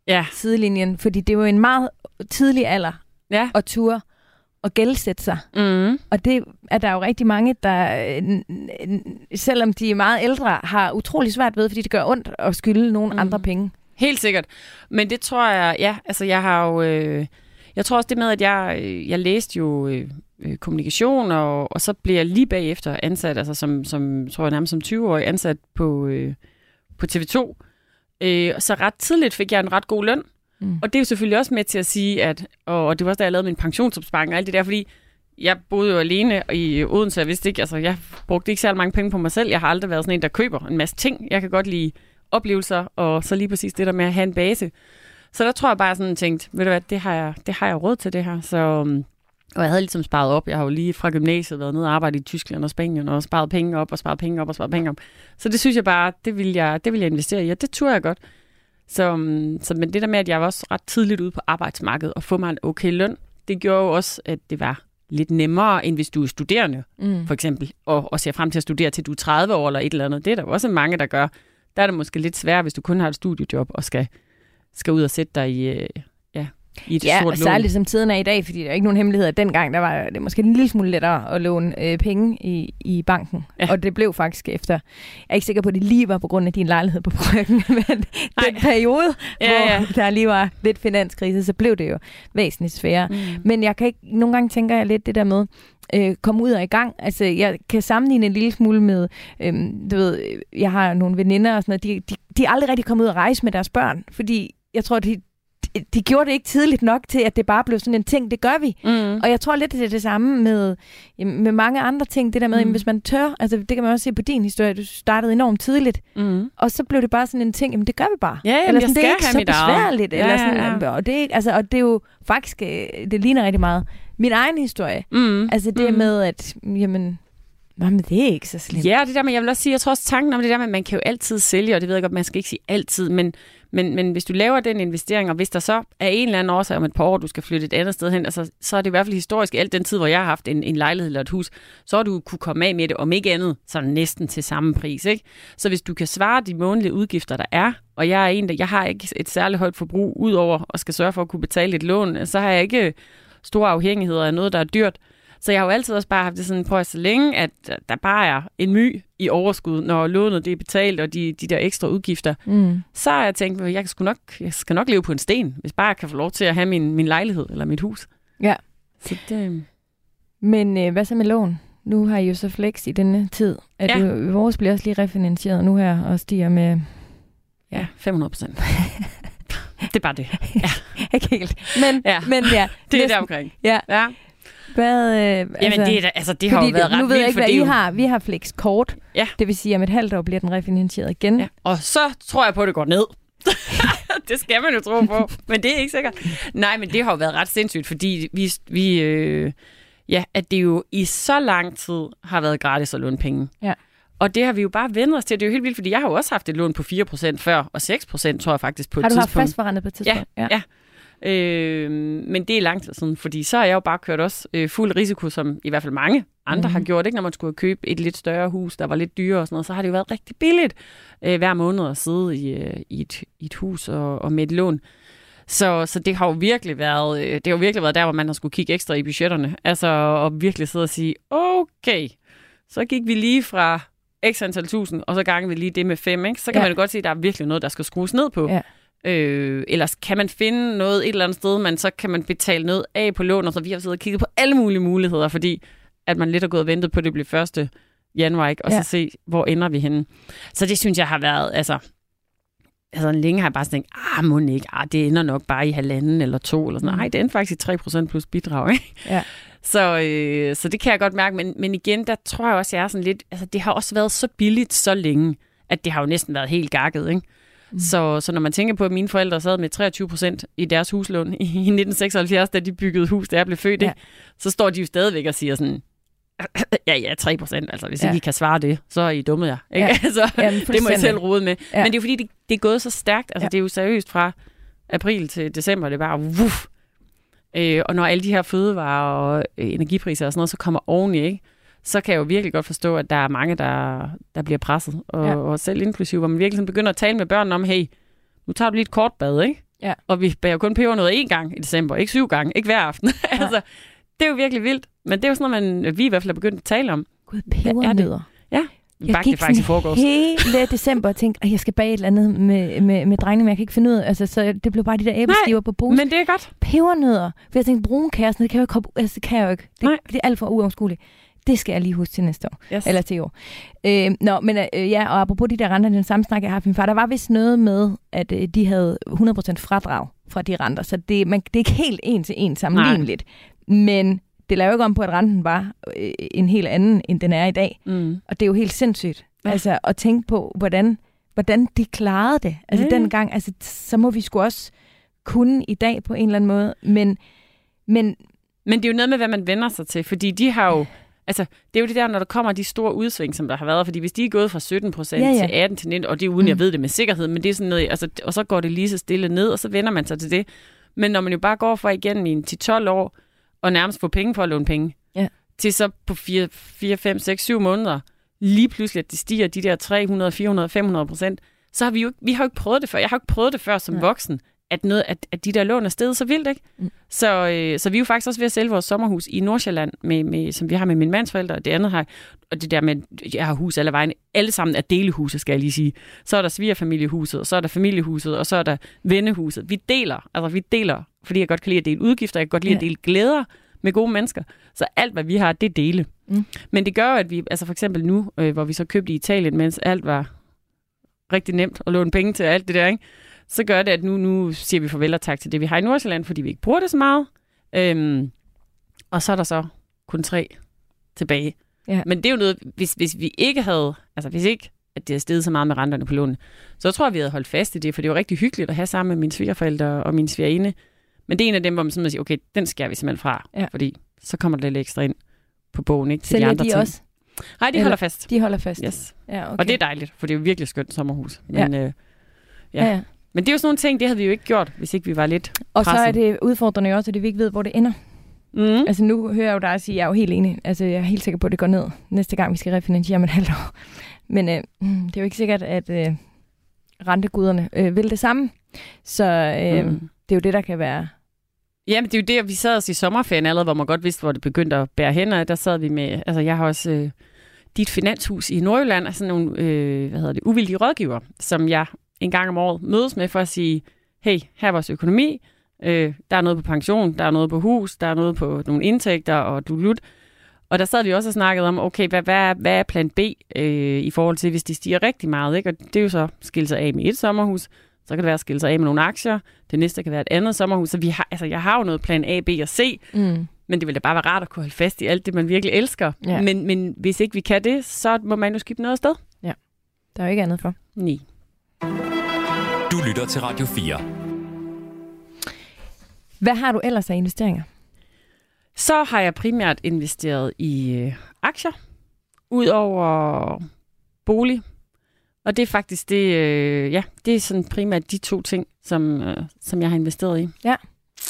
Ja. sidelinjen, fordi det var en meget tidlig alder Ja. at ture og gældsætte sig. Mm. Og det er der jo rigtig mange, der, øh, selvom de er meget ældre, har utrolig svært ved, fordi det gør ondt at skylde nogen mm. andre penge. Helt sikkert. Men det tror jeg, ja, altså jeg har jo, øh, jeg tror også det med, at jeg, øh, jeg læste jo øh, øh, kommunikation, og, og så blev jeg lige bagefter ansat, altså som, som tror jeg nærmest som 20-årig ansat på, øh, på TV2. Øh, så ret tidligt fik jeg en ret god løn. Mm. Og det er jo selvfølgelig også med til at sige, at, og, og det var også da jeg lavede min pensionsopsparing og alt det der, fordi jeg boede jo alene i Odense, jeg vidste ikke, altså jeg brugte ikke særlig mange penge på mig selv. Jeg har aldrig været sådan en, der køber en masse ting. Jeg kan godt lide oplevelser, og så lige præcis det der med at have en base. Så der tror jeg bare sådan tænkt, ved du hvad, det har jeg, det har jeg råd til det her. Så, um, og jeg havde ligesom sparet op. Jeg har jo lige fra gymnasiet været nede og arbejdet i Tyskland og Spanien, og sparet penge op, og sparet penge op, og sparet penge op. Så det synes jeg bare, det vil jeg, det vil jeg investere i, og det turde jeg godt. Så, um, så men det der med, at jeg var også ret tidligt ude på arbejdsmarkedet og få mig en okay løn, det gjorde jo også, at det var lidt nemmere, end hvis du er studerende, Mm. for eksempel, og, og ser frem til at studere til du er 30 år eller et eller andet. Det er der jo også mange, der gør. Der er det måske lidt sværere, hvis du kun har et studiejob og skal, skal ud og sætte dig i, øh, i et Ja, stort lån. særligt som tiden er i dag, fordi der er ikke nogen hemmelighed, at dengang der var det måske en lille smule lettere at låne øh, penge i, i banken. Ja. Og det blev faktisk efter, jeg er ikke sikker på, at det lige var på grund af din lejlighed på Bryggen, (laughs) men den periode, Ja, hvor ja. der lige var lidt finanskrise, så blev det jo væsentligt sværere. Mm. Men jeg kan ikke, nogle gange tænker jeg lidt det der med, øh, komme ud og i gang. Altså, jeg kan sammenligne en lille smule med, øh, du ved, jeg har nogle veninder og sådan noget, de, de, de er aldrig rigtig kommet ud og rejse med deres børn, fordi jeg tror, de, de, de gjorde det ikke tidligt nok til, at det bare blev sådan en ting, det gør vi. Mm. Og jeg tror lidt, det er det samme med, jamen, med mange andre ting. Det der med, Mm. mm. hvis man tør, altså det kan man også se på din historie, du startede enormt tidligt, Mm. og så blev det bare sådan en ting, jamen det gør vi bare. Ja, jamen, eller sådan, det er ikke så besværligt. Ja, eller ja, sådan, ja. Og, det er, altså, og det er jo faktisk, øh, det ligner rigtig meget min egen historie. Mm. Altså det Mm. med, at jamen, Nå, men det er ikke så slemt. Ja, det der med, jeg vil også sige, jeg tror også tanken om det der med, at man kan jo altid sælge, og det ved jeg godt, man skal ikke sige altid, men, men, men hvis du laver den investering, og hvis der så er en eller anden årsag om et par år, du skal flytte et andet sted hen, altså, så er det i hvert fald historisk, alt den tid, hvor jeg har haft en, en lejlighed eller et hus, så har du kunne komme af med det, om ikke andet, så næsten til samme pris. Ikke? Så hvis du kan svare de månedlige udgifter, der er, og jeg er en, der, jeg har ikke et særligt højt forbrug, udover at skal sørge for at kunne betale et lån, så har jeg ikke store afhængigheder af noget, der er dyrt. Så jeg har jo altid også bare haft det sådan, prøv at så længe, at der bare er en my i overskud, når lånet det er betalt, og de, de der ekstra udgifter, Mm. så har jeg tænkt, at jeg, sgu nok, jeg skal nok leve på en sten, hvis bare jeg kan få lov til at have min, min lejlighed eller mit hus. Ja. Så det, Men øh, hvad så med lån? Nu har I jo så flex i denne tid. At Ja. ja. jo, vores bliver også lige refinansieret nu her, og stiger med... ja, 500 procent. (laughs) det er bare det. Ikke helt. Men Ja. ja, men ja (laughs) Det er næsten. der omkring. Ja. ja. Hvad, øh, Jamen, altså, det, er, altså, det har jo været ret nu ved jeg ikke, hvad I jo- har. Vi har flex kort. Ja. Det vil sige, at om et halvt år bliver den refinansieret igen. Ja. Og så tror jeg på, at det går ned. (laughs) det skal man jo tro på, (laughs) men det er ikke sikkert. Nej, men det har jo været ret sindssygt, fordi vi, vi øh, ja, at det jo i så lang tid har været gratis at låne penge. Ja. Og det har vi jo bare vendt os til. Det er jo helt vildt, fordi jeg har jo også haft et lån på 4% før, og 6% tror jeg faktisk på Har et du haft tidspunkt. fastforrentet på et tidspunkt? Ja, ja. Øh, men det er lang tid siden, fordi så har jeg jo bare kørt også øh, fuld risiko, som i hvert fald mange andre mm. har gjort, ikke? når man skulle købe et lidt større hus, der var lidt dyrere og sådan noget, så har det jo været rigtig billigt øh, hver måned at sidde i, øh, i, et, i et hus og, og med et lån. Så, så det har jo virkelig været, øh, det har jo virkelig været der, hvor man har skulle kigge ekstra i budgetterne. Altså og virkelig sidde og sige, okay, så gik vi lige fra x antal tusind, og så gange vi lige det med fem, ikke? så kan Ja. man jo godt se, at der er virkelig noget, der skal skrues ned på. Ja. Øh, ellers kan man finde noget et eller andet sted, men så kan man betale noget af på lån, og så vi har siddet og kigget på alle mulige muligheder, fordi at man lidt har gået og ventet på, at det bliver første januar, ikke? og Ja. så se, hvor ender vi henne. Så det synes jeg har været, altså, altså længe har jeg bare tænkt, ah, må ikke, ah, det ender nok bare i halvanden eller to, eller sådan. Mm. Nej, det endte faktisk i 3% plus bidrag, ikke? Ja. Så, øh, så det kan jeg godt mærke, men, men igen, der tror jeg også, jeg er sådan lidt, altså det har også været så billigt så længe, at det har jo næsten været helt gakket, ikke? Mm. Så, så når man tænker på, at mine forældre sad med 23 procent i deres huslån i 1976, da de byggede hus, da jeg blev født, Ja. ja. så står de jo stadigvæk og siger sådan, (clears throat) ja, ja, 3 procent, altså hvis Ja. ikke I kan svare det, så er I dumme jer. Ikke? Ja. (laughs) Altså, Jamen, det må I fuldstændig. selv rode med. Ja. Men det er jo fordi, det, det er gået så stærkt. Altså, ja. det er jo seriøst fra april til december, det er bare wuff. Øh, og når alle de her fødevarer og øh, energipriser og sådan noget, så kommer oveni, ikke? Så kan jeg jo virkelig godt forstå, at der er mange, der, der bliver presset. Og, Ja. ja. og selv inklusiv, hvor man virkelig begynder at tale med børnene om, hey, nu tager du lige et kort bad, ikke? Ja. Og vi bager kun peber noget én gang i december, ikke syv gange, ikke hver aften. (laughs) altså, det er jo virkelig vildt. Men det er jo sådan noget, man, vi i hvert fald er begyndt at tale om. Gud, er pebernødder. Vi Jeg bagte gik det faktisk i forgårs. hele (laughs) december og tænkte, at jeg skal bage et eller andet med, med, med drengene, men jeg kan ikke finde ud af, altså, så det blev bare de der æbleskiver på brus. Men det er godt. Pebernødder. For jeg tænkte, brunkære, sådan, det kan jeg jo ikke, altså, det kan jeg jo ikke. Det, Nej. det er alt for uoverskueligt. Det skal jeg lige huske til næste år. Yes. Eller til i år. Øh, nå, men øh, ja, og apropos de der renter, den samme snak, jeg har med min far, der var vist noget med, at øh, de havde 100% fradrag fra de renter, så det, man, det er ikke helt en til en sammenligneligt. Men det laver jo ikke om på, at renten var øh, en helt anden, end den er i dag. Mm. Og det er jo helt sindssygt. Ja. Altså at tænke på, hvordan, hvordan de klarede det. Altså ja. dengang, altså, så må vi sgu også kunne i dag på en eller anden måde. Men, men Men det er jo noget med, hvad man vender sig til, fordi de har jo... Altså, det er jo det der, når der kommer de store udsving, som der har været, fordi hvis de er gået fra 17 procent Ja, ja, til 18 til 19, og det er uden, Mm. jeg ved det med sikkerhed, men det er sådan noget, altså, og så går det lige så stille ned, og så vender man sig til det. Men når man jo bare går fra igen i en 10-12 år, og nærmest får penge for at låne penge, Ja. til så på 4, 4, 5, 6, 7 måneder, lige pludselig, at det stiger de der 300, 400, 500 procent, så har vi jo ikke, vi har jo ikke prøvet det før. Jeg har jo ikke prøvet det før som ja. voksen, at, noget, at, at de der lån er steget så vildt, ikke? Mm. Så, øh, så vi er jo faktisk også ved at sælge vores sommerhus i Nordsjælland, med, med, som vi har med min mands forældre, og det andet har, og det der med, jeg har hus alle vejen, alle sammen er delehuse, skal jeg lige sige. Så er der svigerfamiliehuset, og så er der familiehuset, og så er der vennehuset. Vi deler, altså vi deler, fordi jeg godt kan lide at dele udgifter, jeg kan godt lide Ja. at dele glæder med gode mennesker. Så alt, hvad vi har, det dele. Mm. Men det gør jo, at vi, altså for eksempel nu, øh, hvor vi så købte i Italien, mens alt var rigtig nemt at låne penge til alt det der, ikke? Så gør det, at nu, nu siger vi farvel og tak til det, vi har i Nordsjælland, fordi vi ikke bruger det så meget. Øhm, og så er der så kun tre tilbage. Ja. Men det er jo noget, hvis, hvis vi ikke havde, altså hvis ikke, at det er steget så meget med renterne på lånene, så tror jeg, vi havde holdt fast i det, for det var rigtig hyggeligt at have sammen med mine svigerforældre og min svigerinde. Men det er en af dem, hvor man sådan siger, okay, den skærer vi simpelthen fra, Ja. fordi så kommer der lidt ekstra ind på bogen, ikke? Til sælger de andre de ting. også? Nej, de Eller- holder fast. De holder fast? Yes. Ja, okay. Og det er dejligt, for det er jo virkelig skønt sommerhus. Ja. Men, øh, ja. ja. Men det er jo sådan nogle ting, det havde vi jo ikke gjort, hvis ikke vi var lidt Og så er presset. det udfordrende jo også, at vi ikke ved, hvor det ender. Mm. Altså nu hører jeg jo dig sige, at jeg er jo helt enig. Altså jeg er helt sikker på, at det går ned næste gang, vi skal refinansiere om et (laughs) halvt år. Men øh, mm, det er jo ikke sikkert, at øh, renteguderne øh, vil det samme. Så øh, mm. Det er jo det, der kan være... Jamen, det er jo det, vi sad os i sommerferien allerede, hvor man godt vidste, hvor det begyndte at bære hen, og der sad vi med, altså jeg har også øh, dit finanshus i Nordjylland, altså nogle, øh, hvad hedder det, uvildige rådgiver, som jeg en gang om året mødes med for at sige, hey, her er vores økonomi, øh, der er noget på pension, der er noget på hus, der er noget på nogle indtægter, og du lut. Og der sad vi også og snakkede om, okay, hvad, hvad, er, hvad er plan B øh, i forhold til, hvis de stiger rigtig meget, ikke? Og det er jo så skille sig af med et sommerhus, så kan det være at skille sig af med nogle aktier, det næste kan være et andet sommerhus, så vi har, altså, jeg har jo noget plan A, B og C, Mm. men det ville da bare være rart at kunne holde fast i alt det, man virkelig elsker. Ja. Men, men hvis ikke vi kan det, så må man jo skifte noget afsted. Der er jo ikke andet for. Nej. Du lytter til Radio 4. Hvad har du ellers af investeringer? Så har jeg primært investeret i øh, aktier, ud over bolig. Og det er faktisk det, øh, ja, det er sådan primært de to ting, som, øh, som jeg har investeret i.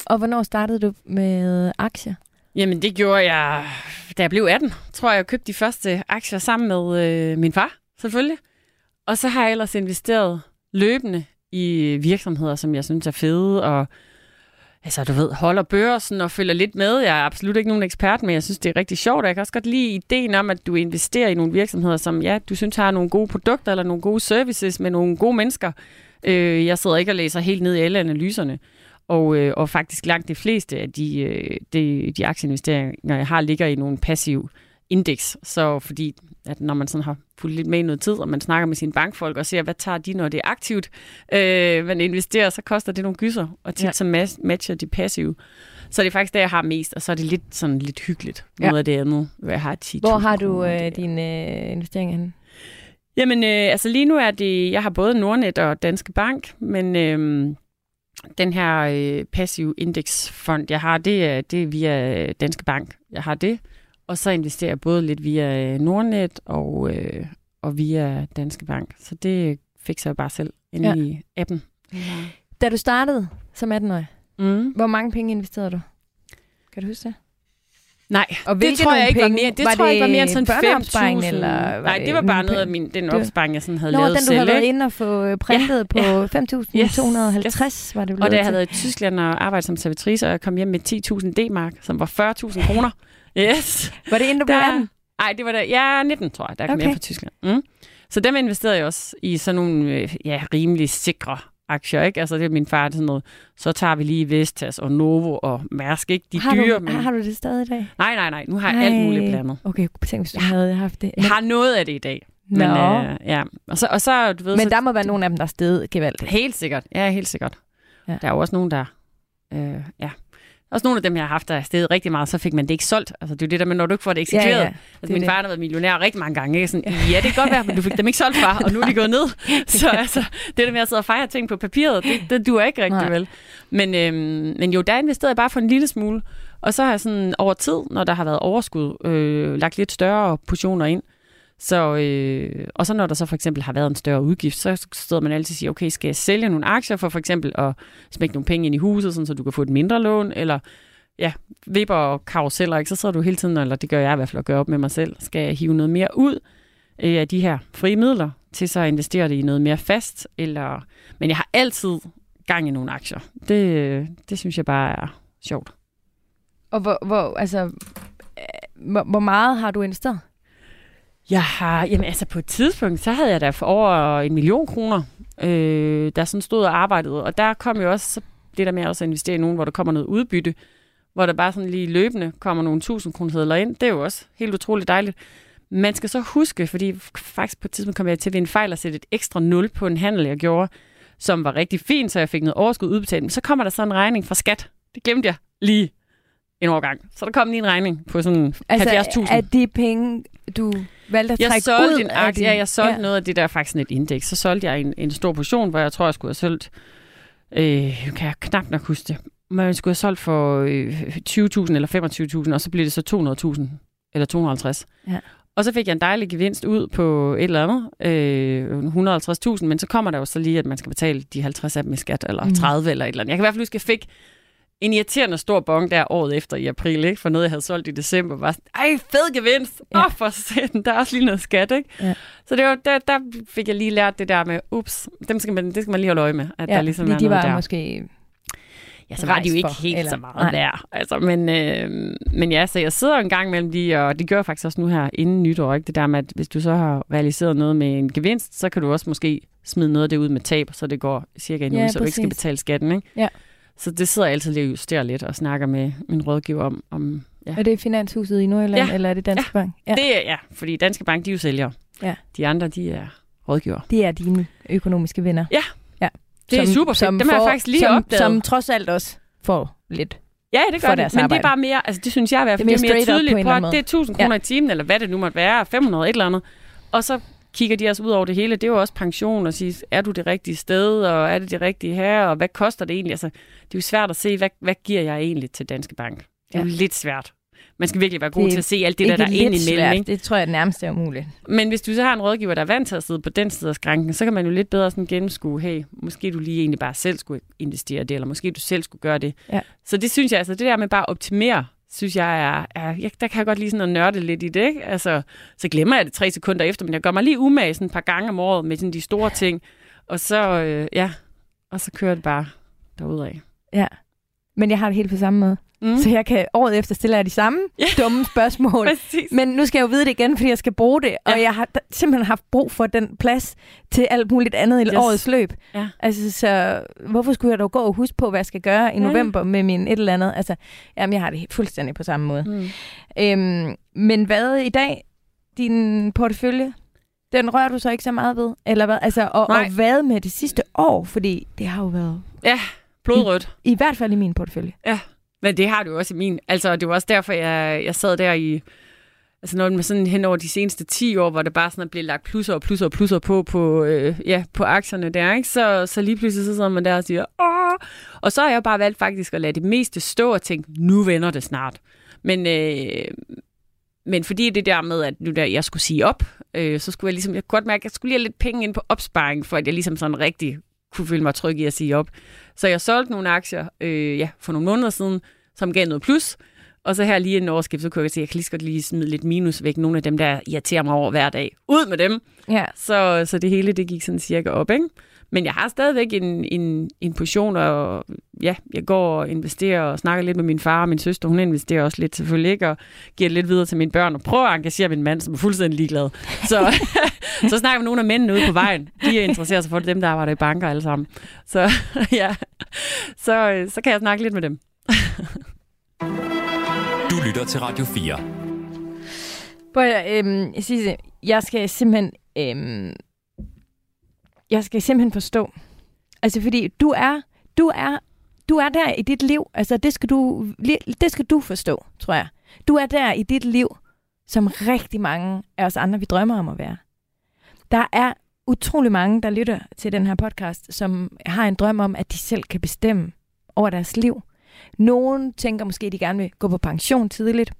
Og hvornår startede du med aktier? Jamen, det gjorde jeg, da jeg blev 18. Tror jeg, jeg købte de første aktier sammen med øh, min far, selvfølgelig. Og så har jeg ellers investeret løbende i virksomheder, som jeg synes er fede, og altså du ved, holder børsen og følger lidt med. Jeg er absolut ikke nogen ekspert, men jeg synes, det er rigtig sjovt. Jeg kan også godt lide ideen om, at du investerer i nogle virksomheder, som ja, du synes har nogle gode produkter eller nogle gode services med nogle gode mennesker. Øh, jeg sidder ikke og læser helt ned i alle analyserne. Og, øh, og faktisk langt de fleste af de, øh, de, de aktieinvesteringer, jeg har, ligger i nogle passive indeks. Så fordi, at når man sådan har fulgt lidt med i noget tid, og man snakker med sine bankfolk og ser, hvad tager de, når det er aktivt, øh, man investerer, så koster det nogle gyser, og tit ja. så matcher de passive. Så det er faktisk det, jeg har mest, og så er det lidt, sådan lidt hyggeligt. Ja. Noget af det andet, hvad jeg har 10 Hvor har du øh, dine øh, investeringer henne? Jamen, øh, altså lige nu er det, jeg har både Nordnet og Danske Bank, men øh, den her øh, passiv indeksfond, jeg har, det er, det er via Danske Bank. Jeg har det, og så investerer jeg både lidt via øh, Nordnet og, øh, og via Danske Bank. Så det fikser jeg bare selv inde Ja. ja. i appen. Da du startede som 18-årig, Mm. hvor mange penge investerede du? Kan du huske det? Nej, Og det tror jeg ikke var penge? mere. Det Var tror jeg ikke var mere end det sådan børneopsparing, 5.000. eller var Nej, det det var bare noget af min, den Det- opsparing, jeg sådan havde Nå, lavet den du selv. havde været inde og få øh, printet på 5.250, (laughs) var det blevet Og da jeg havde været i Tyskland og arbejdet som servitrice, og jeg kom hjem med 10.000 D-mark, som var 40.000 kroner. Yes. Var det inden du blev 18? Nej, det var da, ja, 19, tror jeg, der kom Okay. okay. hjem fra Tyskland. Mm. Så dem investerede jeg også i sådan nogle øh, ja, rimelig sikre aktier, ikke? Altså det er min far sådan noget. Så tager vi lige Vestas og Novo og Mærsk, ikke? De har, dyre, du, men... har du det stadig i dag? Nej, nej, nej. Nu har jeg alt muligt blandet. Okay, tænk, hvis du havde haft det. Jeg har noget af det i dag. Nå. Men, øh, ja. Og så, og så, du ved, Men så, der må være nogle af dem, der er stedet gevaldigt. Helt sikkert. Ja, helt sikkert. Ja. Der er jo også nogen, der... Øh, ja. Også nogle af dem, jeg har haft, der er steget rigtig meget, så fik man det ikke solgt. Altså, det er jo det der med, når du ikke får det eksekveret. Ja, ja. Altså, min det. far har været millionær rigtig mange gange. Ikke? Sådan, ja, det kan godt være, men du fik dem ikke solgt fra, og nu er de gået ned. (laughs) Så altså, det der med at sidde og fejre ting på papiret, det, det duer ikke rigtig Nej. vel. Men, øhm, men jo, der investerede jeg bare for en lille smule. Og så har jeg sådan over tid, når der har været overskud, øh, lagt lidt større portioner ind. Så, øh, og så når der så for eksempel har været en større udgift, så stod man altid og siger, okay, skal jeg sælge nogle aktier for for eksempel at smække nogle penge ind i huset, sådan, så du kan få et mindre lån, eller ja, vipper og karuseller, ikke? så sidder du hele tiden, eller det gør jeg i hvert fald, at gøre op med mig selv. Skal jeg hive noget mere ud øh, af de her frie midler, til så at investere det i noget mere fast, eller... Men jeg har altid gang i nogle aktier. Det, øh, det synes jeg bare er sjovt. Og hvor, hvor, altså, øh, hvor, hvor meget har du investeret? Jeg har, jamen altså på et tidspunkt, så havde jeg da for over en million kroner, øh, der sådan stod og arbejdede. Og der kom jo også så det der med også at investere i nogen, hvor der kommer noget udbytte, hvor der bare sådan lige løbende kommer nogle tusind kroner ind. Det er jo også helt utroligt dejligt. Man skal så huske, fordi faktisk på et tidspunkt kom jeg til ved en fejl at sætte et ekstra nul på en handel, jeg gjorde, som var rigtig fint, så jeg fik noget overskud udbetalt. Men så kommer der så en regning fra skat. Det glemte jeg lige en overgang. Så der kom lige en regning på sådan Altså, 70.000. er de penge, du valgte at Jeg trække solgte ud en af din- ja, jeg solgte ja. noget af det der er faktisk et indeks. Så solgte jeg en, en stor portion, hvor jeg tror, jeg skulle have solgt, øh, kan jeg knap nok huske det, men jeg skulle have solgt for øh, 20.000 eller 25.000, og så blev det så 200.000 eller 250. Ja. Og så fik jeg en dejlig gevinst ud på et eller andet, øh, 150.000, men så kommer der jo så lige, at man skal betale de 50 af dem i skat, eller Mm. 30 eller et eller andet. Jeg kan i hvert fald huske, at jeg fik en irriterende stor bong der året efter i april, ikke? for noget, jeg havde solgt i december. Var sådan, Ej, fed gevinst! Åh, Ja. oh, for satan, der er også lige noget skat, ikke? Ja. Så det var, der, der fik jeg lige lært det der med, ups, dem skal man, det skal man lige holde øje med, at Ja, der ligesom er de noget var der. måske... Ja, så var de jo ikke helt eller- så meget Nej. værd. Altså, men, øh, men ja, så jeg sidder en gang mellem de, og det gør jeg faktisk også nu her inden nytår, ikke? det der med, at hvis du så har realiseret noget med en gevinst, så kan du også måske smide noget af det ud med tab, så det går cirka en Ja, uge, så du ikke skal præcis. betale skatten. Ikke? Ja. Så det sidder jeg altid lige og justerer lidt og snakker med min rådgiver om. om ja. Er det Finanshuset i Nordjylland, Ja. eller er det Danske Bank? Ja. Det er, ja, fordi Danske Bank, de er jo sælgere. Ja. De andre, de er rådgiver. Det er dine økonomiske venner. Det er super fedt. Dem har jeg faktisk lige som, opdaget. Som trods alt også får lidt. Ja, det gør det. Men det er bare mere, altså det synes jeg i hvert fald, Det er mere er mere tydeligt på på, at det er 1000 kroner i timen, eller hvad det nu måtte være, 500 et eller andet. Og så kigger de også ud over det hele. Det er jo også pension og sige, er du det rigtige sted, og er det det rigtige her, og hvad koster det egentlig? Altså, det er jo svært at se, hvad, hvad giver jeg egentlig til Danske Bank? Det er jo Ja. lidt svært. Man skal virkelig være god til at se alt det, der, der er ind imellem. svært. Ikke? Det tror jeg nærmest er umuligt. Men hvis du så har en rådgiver, der er vant til at sidde på den side af skranken, så kan man jo lidt bedre sådan gennemskue, hey, måske du lige egentlig bare selv skulle investere det, eller måske du selv skulle gøre det. Ja. Så det synes jeg, altså det der med bare at optimere, synes jeg er, er jeg, der kan jeg godt lige sådan at nørde lidt i det, ikke? Altså, så glemmer jeg det tre sekunder efter, men jeg gør mig lige umage sådan et par gange om året med sådan de store ting, og så, øh, ja, og så kører det bare derudad. Ja. men jeg har det helt på samme måde. Mm. Så jeg kan året efter stille jer de samme Ja. (laughs) dumme spørgsmål. Men nu skal jeg jo vide det igen, fordi jeg skal bruge det, og Ja. jeg har simpelthen haft brug for den plads til alt muligt andet i Yes. årets løb. Ja. Altså, så hvorfor skulle jeg dog gå og huske på, hvad jeg skal gøre i Ja. november med min et eller andet? Altså, jamen, jeg har det fuldstændig på samme måde. Mm. Øhm, men hvad i dag, din portefølje, den rører du så ikke så meget ved? Eller hvad? Altså, og, Nej. og hvad med det sidste år? Fordi det har jo været, Ja, blodrødt. i hvert fald i min portefølje. Men det har du også i min. Altså, det var også derfor, jeg, jeg sad der i... Altså noget med sådan hen over de seneste 10 år, hvor det bare sådan er blevet lagt plusser og plusser og plusser på, på, øh, ja, på aktierne der, ikke? Så, så lige pludselig så sidder man der og siger, Åh! Og så har jeg bare valgt faktisk at lade det meste stå og tænke, nu vender det snart. Men, øh, men fordi det der med, at nu der jeg skulle sige op, øh, så skulle jeg ligesom, jeg kunne godt mærke, at jeg skulle lige have lidt penge ind på opsparing, for at jeg ligesom sådan rigtig kunne føle mig tryg i at sige op. Så jeg solgte nogle aktier øh, ja, for nogle måneder siden, som gav noget plus. Og så her lige en årskift, så kunne jeg se, at jeg kan lige så godt lige smide lidt minus væk. Nogle af dem, der irriterer mig over hver dag. Ud med dem! Ja. Så, så det hele, det gik sådan cirka op, ikke? Men jeg har stadigvæk en, en, en position, og ja, jeg går og investerer og snakker lidt med min far og min søster. Hun investerer også lidt selvfølgelig, ikke? Og giver det lidt videre til mine børn og prøver at engagere min mand, som er fuldstændig ligeglad. Så, (laughs) så snakker vi med nogle af mændene ude på vejen. De interesserer sig for det, dem, der arbejder i banker alle sammen. Så (laughs) ja, så, så kan jeg snakke lidt med dem. Du lytter til Radio 4. Prøv at, øhm, Sisse, jeg skal simpelthen, øhm, jeg skal simpelthen forstå, altså fordi du er, du er, du er der i dit liv, altså det skal du, det skal du forstå, tror jeg. Du er der i dit liv, som rigtig mange af os andre, vi drømmer om at være. Der er utrolig mange, der lytter til den her podcast, som har en drøm om, at de selv kan bestemme over deres liv. Nogen tænker måske, at de gerne vil gå på pension tidligt.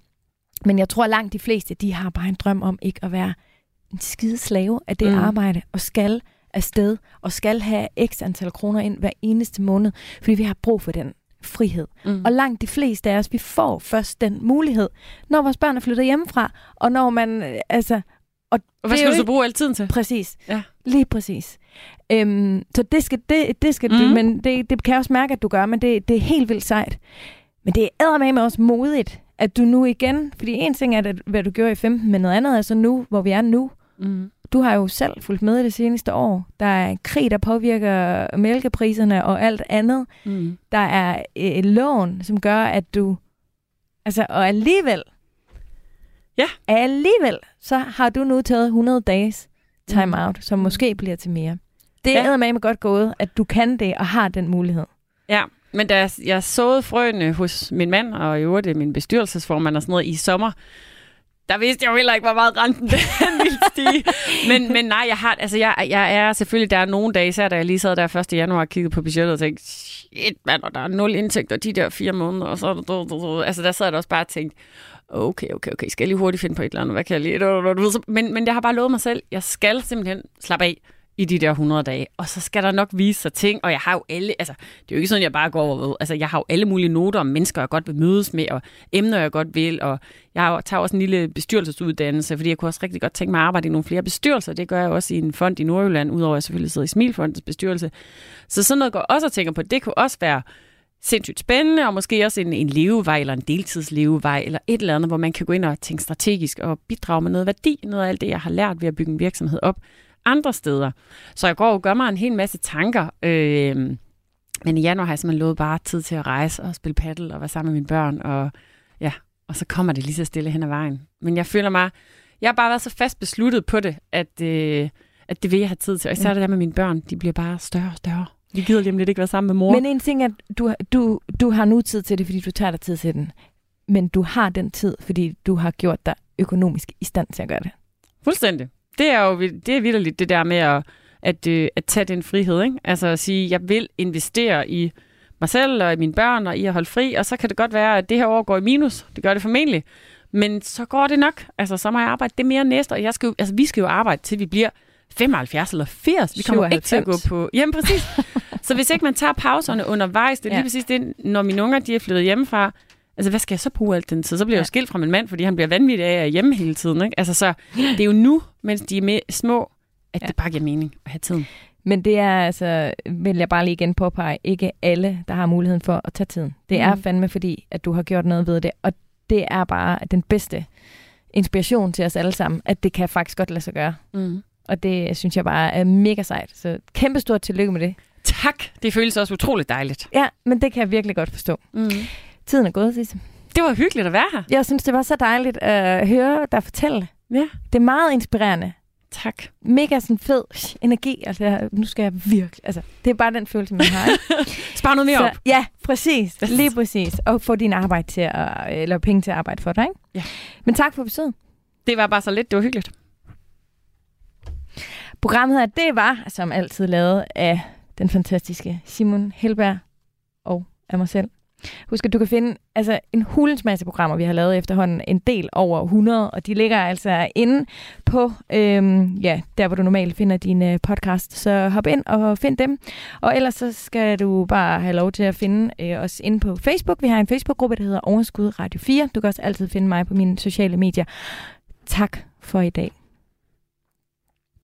Men jeg tror, at langt de fleste, de har bare en drøm om ikke at være en skide slave af det mm. arbejde, og skal afsted, og skal have x antal kroner ind hver eneste måned, fordi vi har brug for den frihed. Mm. Og langt de fleste af os, vi får først den mulighed, når vores børn er flyttet hjemmefra, og når man, øh, altså, Og hvad det er skal du så bruge al tiden til? præcis, Ja. lige præcis. Øhm, så det skal, det, det skal mm. Du, men det, det kan jeg også mærke, at du gør, men det, det er helt vildt sejt. Men det er med også modigt, at du nu igen, fordi en ting er, det, hvad du gjorde i 15, men noget andet er så nu, hvor vi er nu. Mm. Du har jo selv fulgt med i det seneste år. Der er krig, der påvirker mælkepriserne og alt andet. Mm. Der er øh, et lån, som gør, at du... Altså, og alligevel... Ja. Alligevel, så har du nu taget 100 dages time out, som måske bliver til mere. Det er Ja. med godt gået, at du kan det og har den mulighed. Ja, men da jeg- jeg såede frøene hos min mand, og i øvrigt min bestyrelsesformand og sådan noget i sommer, der vidste jeg jo heller ikke, hvor meget renten den (laughs) ville stige. Men, men nej, jeg har, altså jeg, jeg er selvfølgelig, der er nogle dage, især da jeg lige sad der 1. januar og kiggede på budgettet og tænkte, shit mand, og der er nul indtægter de der fire måneder, og så altså der sad jeg da også bare og tænkte, okay, okay, okay, skal jeg lige hurtigt finde på et eller andet, hvad kan jeg lige, men, men jeg har bare lovet mig selv, jeg skal simpelthen slappe af i de der 100 dage, og så skal der nok vise sig ting, og jeg har jo alle, altså det er jo ikke sådan, jeg bare går over, altså jeg har jo alle mulige noter om mennesker, jeg godt vil mødes med, og emner, jeg godt vil, og jeg har tager også en lille bestyrelsesuddannelse, fordi jeg kunne også rigtig godt tænke mig at arbejde i nogle flere bestyrelser, det gør jeg også i en fond i Nordjylland, udover at jeg selvfølgelig sidder i Smilfondens bestyrelse. Så sådan noget går også og tænker på, det kunne også være sindssygt spændende, og måske også en, en levevej, eller en deltidslevevej, eller et eller andet, hvor man kan gå ind og tænke strategisk og bidrage med noget værdi, noget af alt det, jeg har lært ved at bygge en virksomhed op andre steder. Så jeg går og gør mig en hel masse tanker, øh, men i januar har jeg simpelthen lovet bare tid til at rejse og spille paddle og være sammen med mine børn, og ja, og så kommer det lige så stille hen ad vejen. Men jeg føler mig, jeg har bare været så fast besluttet på det, at, øh, at det vil jeg have tid til. Og især det der med mine børn, de bliver bare større og større. De gider lige om lidt ikke være sammen med mor. Men en ting er, at du, du, du har nu tid til det, fordi du tager dig tid til den. Men du har den tid, fordi du har gjort dig økonomisk i stand til at gøre det. Fuldstændig. Det er jo det er vitterligt det der med at, at, øh, at tage den frihed. Ikke? Altså at sige, jeg vil investere i mig selv og i mine børn og i at holde fri, og så kan det godt være, at det her år går i minus. Det gør det formentlig. Men så går det nok. Altså, så må jeg arbejde det mere næste, og jeg skal jo, altså, vi skal jo arbejde til vi bliver 75 eller 80. Vi kommer ikke til at gå 97. på... Jamen præcis. (laughs) så hvis ikke man tager pauserne undervejs, det er lige Ja. præcis det, når mine unger de er flyttet hjemmefra, Altså, hvad skal jeg så bruge alt den tid? Så bliver jeg jo Ja. skilt fra min mand, fordi han bliver vanvittig af at er hjemme hele tiden. Ikke? Altså, så det er jo nu, mens de er med, små, at Ja. det bare giver mening at have tiden. Men det er altså, vil jeg bare lige igen påpege, ikke alle, der har muligheden for at tage tiden. Det er Mm. fandme fordi, at du har gjort noget ved det, og det er bare den bedste inspiration til os alle sammen, at det kan faktisk godt lade sig gøre. Mm. Og det synes jeg bare er mega sejt. Så kæmpe stort tillykke med det. Tak. Det føles også utroligt dejligt. Ja, men det kan jeg virkelig godt forstå. Mm. Tiden er gået, Sisse. Det var hyggeligt at være her. Jeg synes, det var så dejligt at høre dig fortælle. Ja. Det er meget inspirerende. Tak. Mega sådan fed energi. Altså, nu skal jeg virkelig... Altså, det er bare den følelse, man har. (laughs) Spar noget mere så, op. ja, præcis. Lige præcis. Og få din arbejde til at, eller penge til at arbejde for dig. Ikke? Ja. Men tak for besøget. Det var bare så lidt. Det var hyggeligt. Programmet her, det var som altid lavet af den fantastiske Simon Helberg og af mig selv. Husk, at du kan finde altså, en hulens masse programmer, vi har lavet efterhånden. En del over 100, og de ligger altså inde på, øhm, ja, der hvor du normalt finder dine podcast. Så hop ind og find dem. Og ellers så skal du bare have lov til at finde øh, os inde på Facebook. Vi har en Facebook-gruppe, der hedder Overskud Radio 4. Du kan også altid finde mig på mine sociale medier. Tak for i dag.